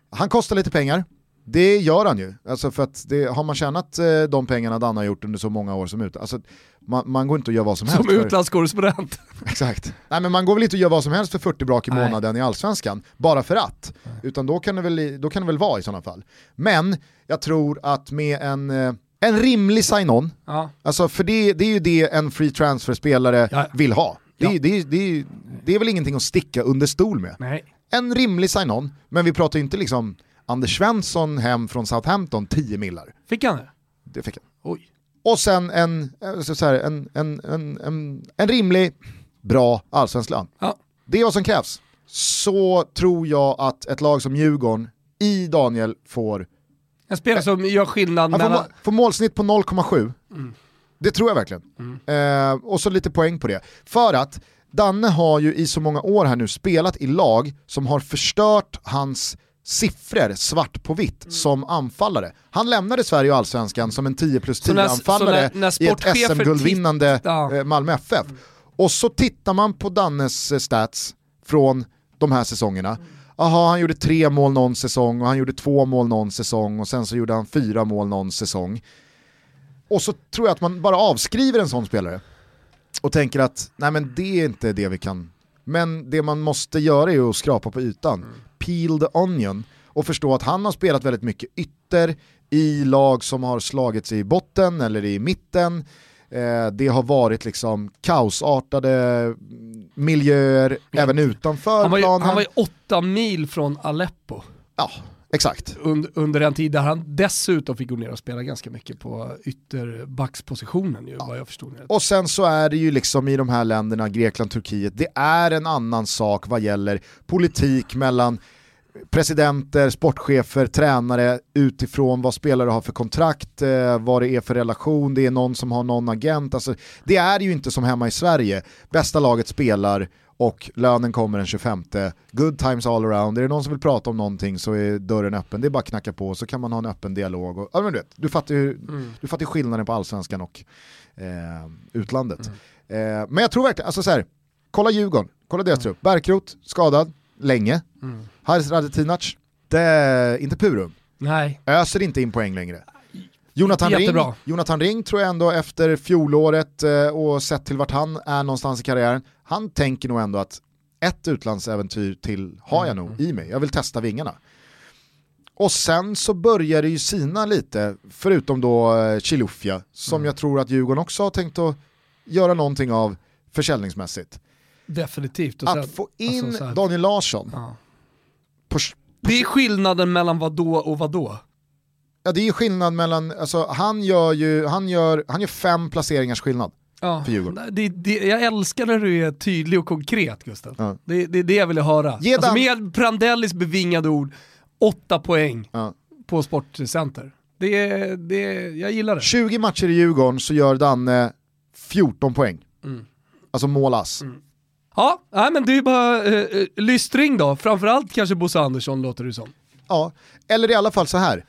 Han kostar lite pengar, det gör han ju. Alltså för att det, har man tjänat eh, de pengarna Dan har gjort under så många år som ut, alltså man, man går inte att göra vad som, helst. Som utlandskorrespondent. Exakt. Nej men man går väl inte att göra vad som helst för 40 brak i Nej. månaden i allsvenskan, bara för att. Utan då kan, det väl, då kan det väl vara i sådana fall. Men jag tror att med en, eh, en rimlig sign-on, Ja. alltså för det, det är ju det en free transfer-spelare Ja. vill ha. Det, är- Ja. det, det är väl ingenting att sticka under stol med. Nej. En rimlig sign-on, men vi pratar ju inte liksom Anders Svensson hem från Southampton 10 millar. Fick han det? Det fick han. Oj. Och sen en, eh, så här, en, en, en, en, en rimlig, bra allsvensk lön. Ja. Det är vad som krävs. Så tror jag att ett lag som Djurgården i Daniel får, En spelare som gör skillnad han får, mellan... må, får målsnitt på 0,7. Mm. Det tror jag verkligen. Eh, och så lite poäng på det. För att Danne har ju i så många år här nu spelat i lag som har förstört hans siffror svart på vitt Mm. som anfallare. Han lämnade Sverige och Allsvenskan som en 10 plus Så 10 när- anfallare så när- när i ett SM-guldvinnande tittar- eh, Malmö FF. Och så tittar man på Dannes eh, stats från de här säsongerna. Jaha, han gjorde tre mål någon säsong och han gjorde två mål någon säsong och sen så gjorde han fyra mål någon säsong. Och så tror jag att man bara avskriver en sån spelare och tänker att nej men det är inte det vi kan. Men det man måste göra är att skrapa på ytan, peel the onion och förstå att han har spelat väldigt mycket ytter i lag som har slagits i botten eller i mitten. Eh, det har varit liksom kaosartade miljöer även utanför Han var, ju, planen. han var ju åtta mil från Aleppo Ja, exakt. under, under en tid där han dessutom fick gå ner och spela ganska mycket på ytterbackspositionen ju, vad jag förstod. Och sen så är det ju liksom i de här länderna, Grekland, Turkiet, det är en annan sak vad gäller politik mellan presidenter, sportchefer, tränare utifrån vad spelare har för kontrakt, eh, vad det är för relation, det är någon som har någon agent. Alltså, det är ju inte som hemma i Sverige, bästa laget spelar och lönen kommer den 25. Good times all around, är det någon som vill prata om någonting så är dörren öppen, det är bara att knacka på så kan man ha en öppen dialog. Och, ja, men du, vet, du, fattar ju, mm. du fattar skillnaden på allsvenskan och eh, utlandet. Mm. Eh, men jag tror verkligen, alltså så här, kolla Djurgården, kolla deras mm. trupp, Bärkrot skadad, länge. Mm. Haris Radetinac, det inte purum. Nej. Öser inte in poäng längre. Jonathan Ring, Jonathan Ring tror jag ändå efter fjolåret eh, och sett till vart han är någonstans i karriären, han tänker nog ändå att ett utlandsäventyr till har jag mm. nog i mig, jag vill testa vingarna. Och sen så börjar det ju sina lite, förutom då eh, Chilufya, som mm. jag tror att Djurgården också har tänkt att göra någonting av försäljningsmässigt. Definitivt. att sen, få in alltså Daniel Larsson. Ja. På, på, det är skillnaden mellan vad då och vad då? Ja det är skillnad mellan, alltså han gör ju, han gör, han gör fem placeringars skillnad. Ja, för Djurgården. Det, det, jag älskar när du är tydlig och konkret Gustav. Ja. Det, det är det jag vill höra. Ge alltså, med Prandellis bevingade ord, åtta poäng ja. på Sportcenter. Det, det, jag gillar det. 20 matcher i Djurgården så gör Danne 14 poäng. Mm. Alltså målas. Mm. Ja, nej, men det är bara eh, eh, lystring då, framförallt kanske Bosse Andersson låter det som. Ja, eller i alla fall så här.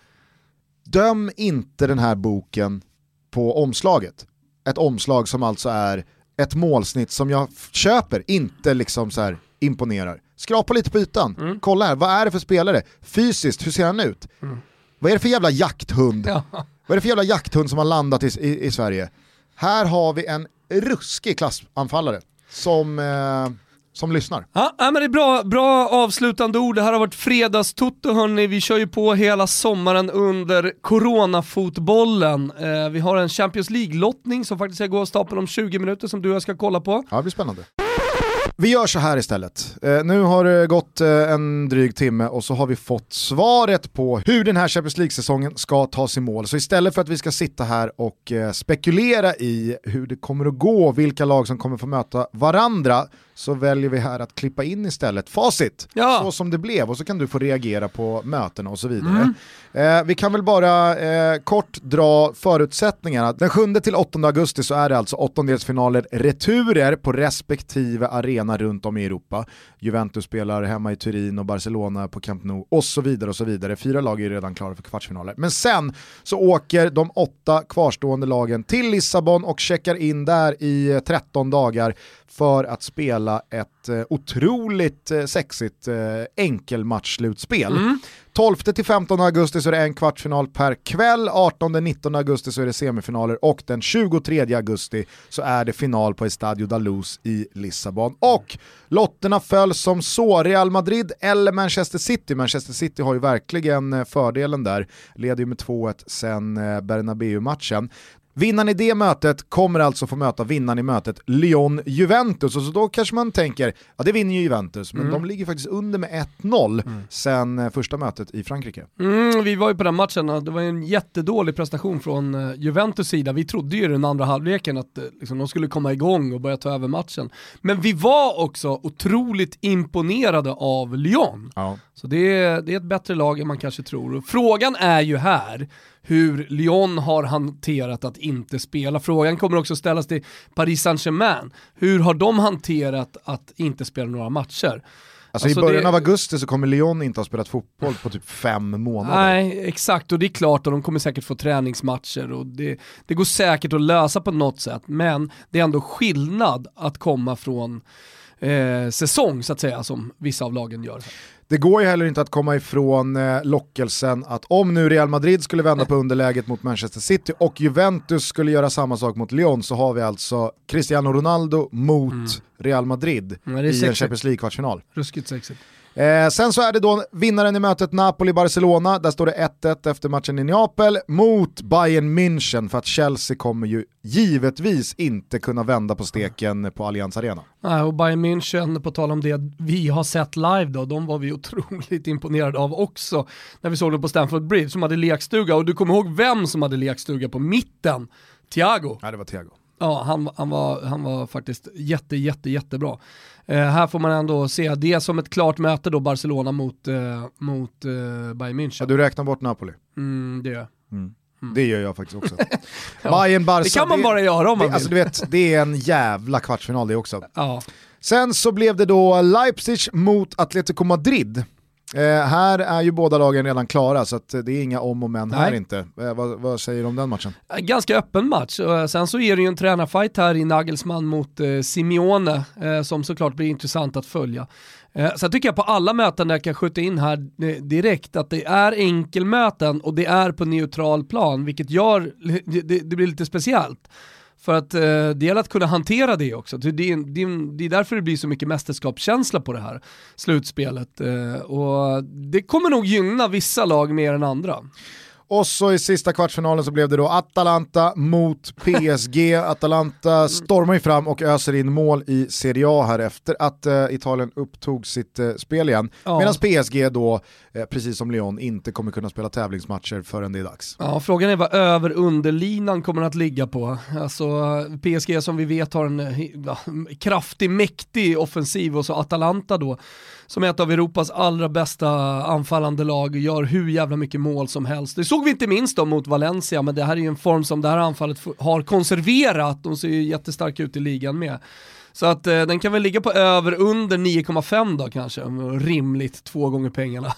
Döm inte den här boken på omslaget. Ett omslag som alltså är ett målsnitt som jag köper, inte liksom så här imponerar. Skrapa lite på ytan, mm. kolla här, vad är det för spelare? Fysiskt, hur ser han ut? Mm. Vad är det för jävla jakthund? Ja. Vad är det för jävla jakthund som har landat i, i, i Sverige? Här har vi en ruskig klassanfallare som, eh, som lyssnar. Ja, men det är bra, bra avslutande ord. Det här har varit fredagstutto hörni. Vi kör ju på hela sommaren under coronafotbollen. Eh, vi har en Champions League-lottning som faktiskt ska gå av stapeln om 20 minuter som du och jag ska kolla på. Ja, det blir spännande. Vi gör så här istället. Eh, nu har det gått eh, en dryg timme och så har vi fått svaret på hur den här Champions League-säsongen ska tas i mål. Så istället för att vi ska sitta här och eh, spekulera i hur det kommer att gå, vilka lag som kommer få möta varandra, så väljer vi här att klippa in istället facit, ja. så som det blev och så kan du få reagera på mötena och så vidare. Mm. Eh, vi kan väl bara eh, kort dra förutsättningarna. Den 7-8 augusti så är det alltså åttondelsfinaler returer på respektive arena runt om i Europa. Juventus spelar hemma i Turin och Barcelona på Camp Nou och så vidare och så vidare. Fyra lag är redan klara för kvartsfinaler. Men sen så åker de åtta kvarstående lagen till Lissabon och checkar in där i 13 dagar för att spela ett eh, otroligt eh, sexigt eh, enkelmatchslutspel. Mm. 12-15 augusti så är det en kvartsfinal per kväll, 18-19 augusti så är det semifinaler och den 23 augusti så är det final på Estadio da Luz i Lissabon. Och lotterna föll som så, Real Madrid eller Manchester City. Manchester City har ju verkligen eh, fördelen där, leder ju med 2-1 sen eh, Bernabéu-matchen. Vinnaren i det mötet kommer alltså få möta vinnaren i mötet Lyon-Juventus. Och så då kanske man tänker, ja det vinner ju Juventus, men mm. de ligger faktiskt under med 1-0 mm. sen eh, första mötet i Frankrike. Mm, vi var ju på den matchen, det var en jättedålig prestation från uh, Juventus sida. Vi trodde ju den andra halvleken att uh, liksom, de skulle komma igång och börja ta över matchen. Men vi var också otroligt imponerade av Lyon. Ja. Så det är, det är ett bättre lag än man kanske tror. Frågan är ju här, hur Lyon har hanterat att inte spela. Frågan kommer också ställas till Paris Saint-Germain. Hur har de hanterat att inte spela några matcher? Alltså, alltså, i början det... av augusti så kommer Lyon inte ha spelat fotboll på typ fem månader. Nej, exakt och det är klart att de kommer säkert få träningsmatcher och det, det går säkert att lösa på något sätt men det är ändå skillnad att komma från eh, säsong så att säga som vissa av lagen gör. Det går ju heller inte att komma ifrån eh, lockelsen att om nu Real Madrid skulle vända på underläget mot Manchester City och Juventus skulle göra samma sak mot Lyon så har vi alltså Cristiano Ronaldo mot mm. Real Madrid i en Champions League-kvartsfinal. Ruskigt sexigt. Eh, sen så är det då vinnaren i mötet Napoli-Barcelona, där står det 1-1 efter matchen i Neapel mot Bayern München för att Chelsea kommer ju givetvis inte kunna vända på steken på Allianz Arena. Nej, och Bayern München, på tal om det vi har sett live då, de var vi otroligt imponerade av också när vi såg dem på Stamford Bridge som hade lekstuga och du kommer ihåg vem som hade lekstuga på mitten? Thiago. Ja det var Thiago. Ja, han, han, var, han var faktiskt jätte, jätte, jättebra. Eh, här får man ändå se det som ett klart möte då, Barcelona mot, eh, mot eh, Bayern München. Ja, du räknar bort Napoli. Mm, det gör jag. Mm. Det gör jag faktiskt också. Bayern Barca. Det kan man bara göra om man det, alltså, vill. du vet, det är en jävla kvartsfinal det också. Ja. Sen så blev det då Leipzig mot Atletico Madrid. Eh, här är ju båda lagen redan klara så att det är inga om och men här Nej. inte. Eh, vad, vad säger du om den matchen? Ganska öppen match. Och Sen så är det ju en tränarfight här i Nagelsmann mot eh, Simeone eh, som såklart blir intressant att följa. Eh, sen tycker jag på alla möten där jag kan skjuta in här eh, direkt att det är enkelmöten och det är på neutral plan vilket gör, det, det blir lite speciellt. För att eh, det gäller att kunna hantera det också. Det är, det, det är därför det blir så mycket mästerskapskänsla på det här slutspelet. Eh, och det kommer nog gynna vissa lag mer än andra. Och så i sista kvartsfinalen så blev det då Atalanta mot PSG. Atalanta stormar ju fram och öser in mål i Serie A här efter att eh, Italien upptog sitt eh, spel igen. Ja. Medan PSG då, eh, precis som Lyon, inte kommer kunna spela tävlingsmatcher förrän det är dags. Ja, frågan är vad över underlinan kommer att ligga på. Alltså PSG som vi vet har en eh, ja, kraftig, mäktig offensiv och så Atalanta då som är ett av Europas allra bästa anfallande lag gör hur jävla mycket mål som helst. Det såg vi inte minst då mot Valencia, men det här är ju en form som det här anfallet har konserverat. De ser ju jättestarka ut i ligan med. Så att eh, den kan väl ligga på över under 9,5 då kanske, rimligt två gånger pengarna.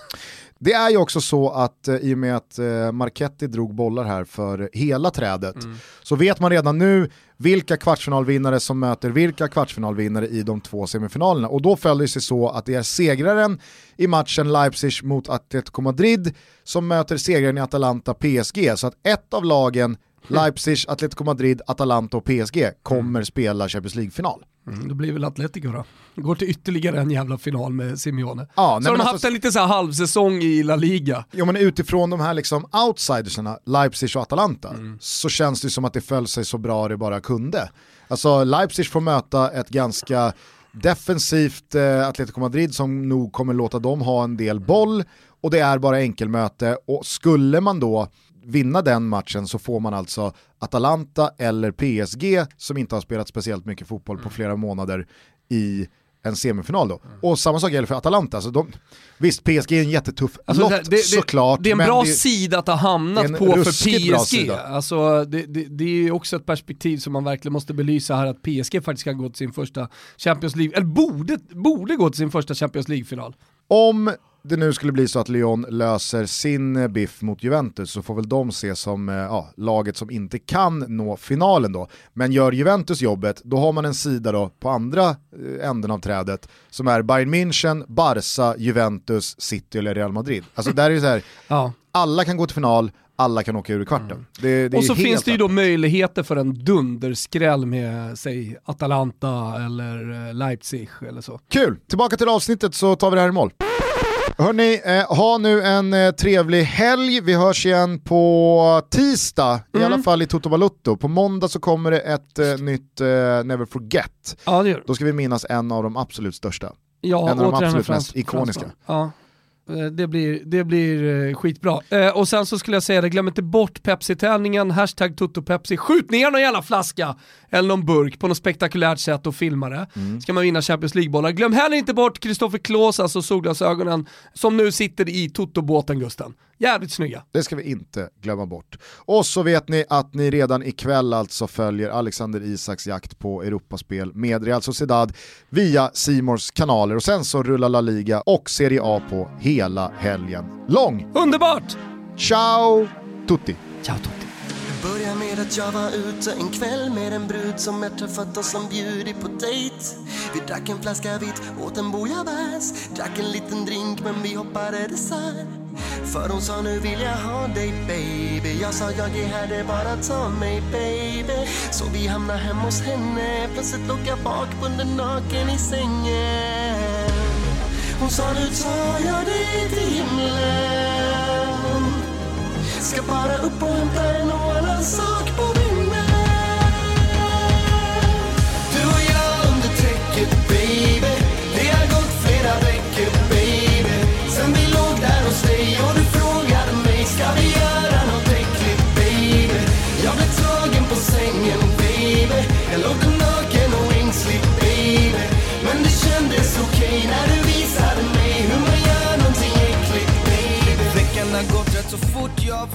Det är ju också så att eh, i och med att eh, Marchetti drog bollar här för hela trädet så vet man redan nu vilka kvartsfinalvinnare som möter vilka kvartsfinalvinnare i de två semifinalerna. Och då följer det sig så att det är segraren i matchen Leipzig mot Atletico Madrid som möter segraren i Atalanta PSG. Så att ett av lagen, Leipzig, Atletico Madrid, Atalanta och PSG kommer spela Champions League-final. Mm, då blir väl Atletico då. Går till ytterligare en jävla final med Simeone. Ja, så har de haft alltså- en lite så här halvsäsong i La Liga. Ja men utifrån de här liksom outsidersarna, Leipzig och Atalanta, så känns det som att det föll sig så bra det bara kunde. Alltså Leipzig får möta ett ganska defensivt eh, Atletico Madrid som nog kommer låta dem ha en del boll och det är bara enkelmöte och skulle man då vinna den matchen så får man alltså Atalanta eller PSG som inte har spelat speciellt mycket fotboll på flera månader i en semifinal då. Och samma sak gäller för Atalanta. Alltså de, visst, PSG är en jättetuff Alltså, lott det, det, såklart. det är en bra det- sida att ha hamnat på för PSG. Alltså, det, det, det är ju också ett perspektiv som man verkligen måste belysa här att PSG faktiskt kan gå till sin första Champions League, eller borde, borde gå till sin första Champions League-final. Om det nu skulle bli så att Lyon löser sin eh, biff mot Juventus så får väl de se som eh, ja, laget som inte kan nå finalen då. Men gör Juventus jobbet, då har man en sida då på andra eh, änden av trädet som är Bayern München, Barca, Juventus, City eller Real Madrid. Alltså där är det så här, Ja. alla kan gå till final, alla kan åka ur kvarten. Det, det Och så finns det ju då möjligheter för en dunderskräll med, säg, Atalanta eller Leipzig eller så. Kul! Tillbaka till avsnittet så tar vi det här i mål. Hörni, eh, ha nu en eh, trevlig helg. Vi hörs igen på tisdag, i alla fall i Toto Balutto. På måndag så kommer det ett eh, nytt Never Forget. Ja, det gör. Då ska vi minnas en av de absolut största. Ja, En av de absolut mest ikoniska. Ja. Eh, Det blir, det blir eh, skitbra. Eh, och sen så skulle jag säga det, glöm inte bort Pepsi-tävlingen, hashtag TotoPepsi. Skjut ner någon jävla flaska eller någon burk på något spektakulärt sätt och filma det. Mm. Ska man vinna Champions League-bollar. Glöm heller inte bort Kristoffer Klås, alltså solglasögonen, som nu sitter i Toto-båten Gusten. Jävligt snygga. Det ska vi inte glömma bort. Och så vet ni att ni redan ikväll alltså följer Alexander Isaks jakt på Europaspel med Real Sociedad via Simors kanaler och sen så rullar La Liga och Serie A på hela helgen lång. Underbart! Ciao tutti! Ciao Totti. Det med att jag var ute en kväll med en brud som jag träffat och som bjudit på dejt. Vi drack en flaska vitt, åt en bouillabaisse, drack en liten drink men vi hoppade dessert. För hon sa nu vill jag ha dig baby Jag sa jag är här, det är bara ta mig baby Så vi hamnar hemma hos henne Plötsligt låg jag bakbunden naken i sängen Hon sa nu tar jag dig till himlen Ska bara upp och hämta en och annan sak Så fort jag har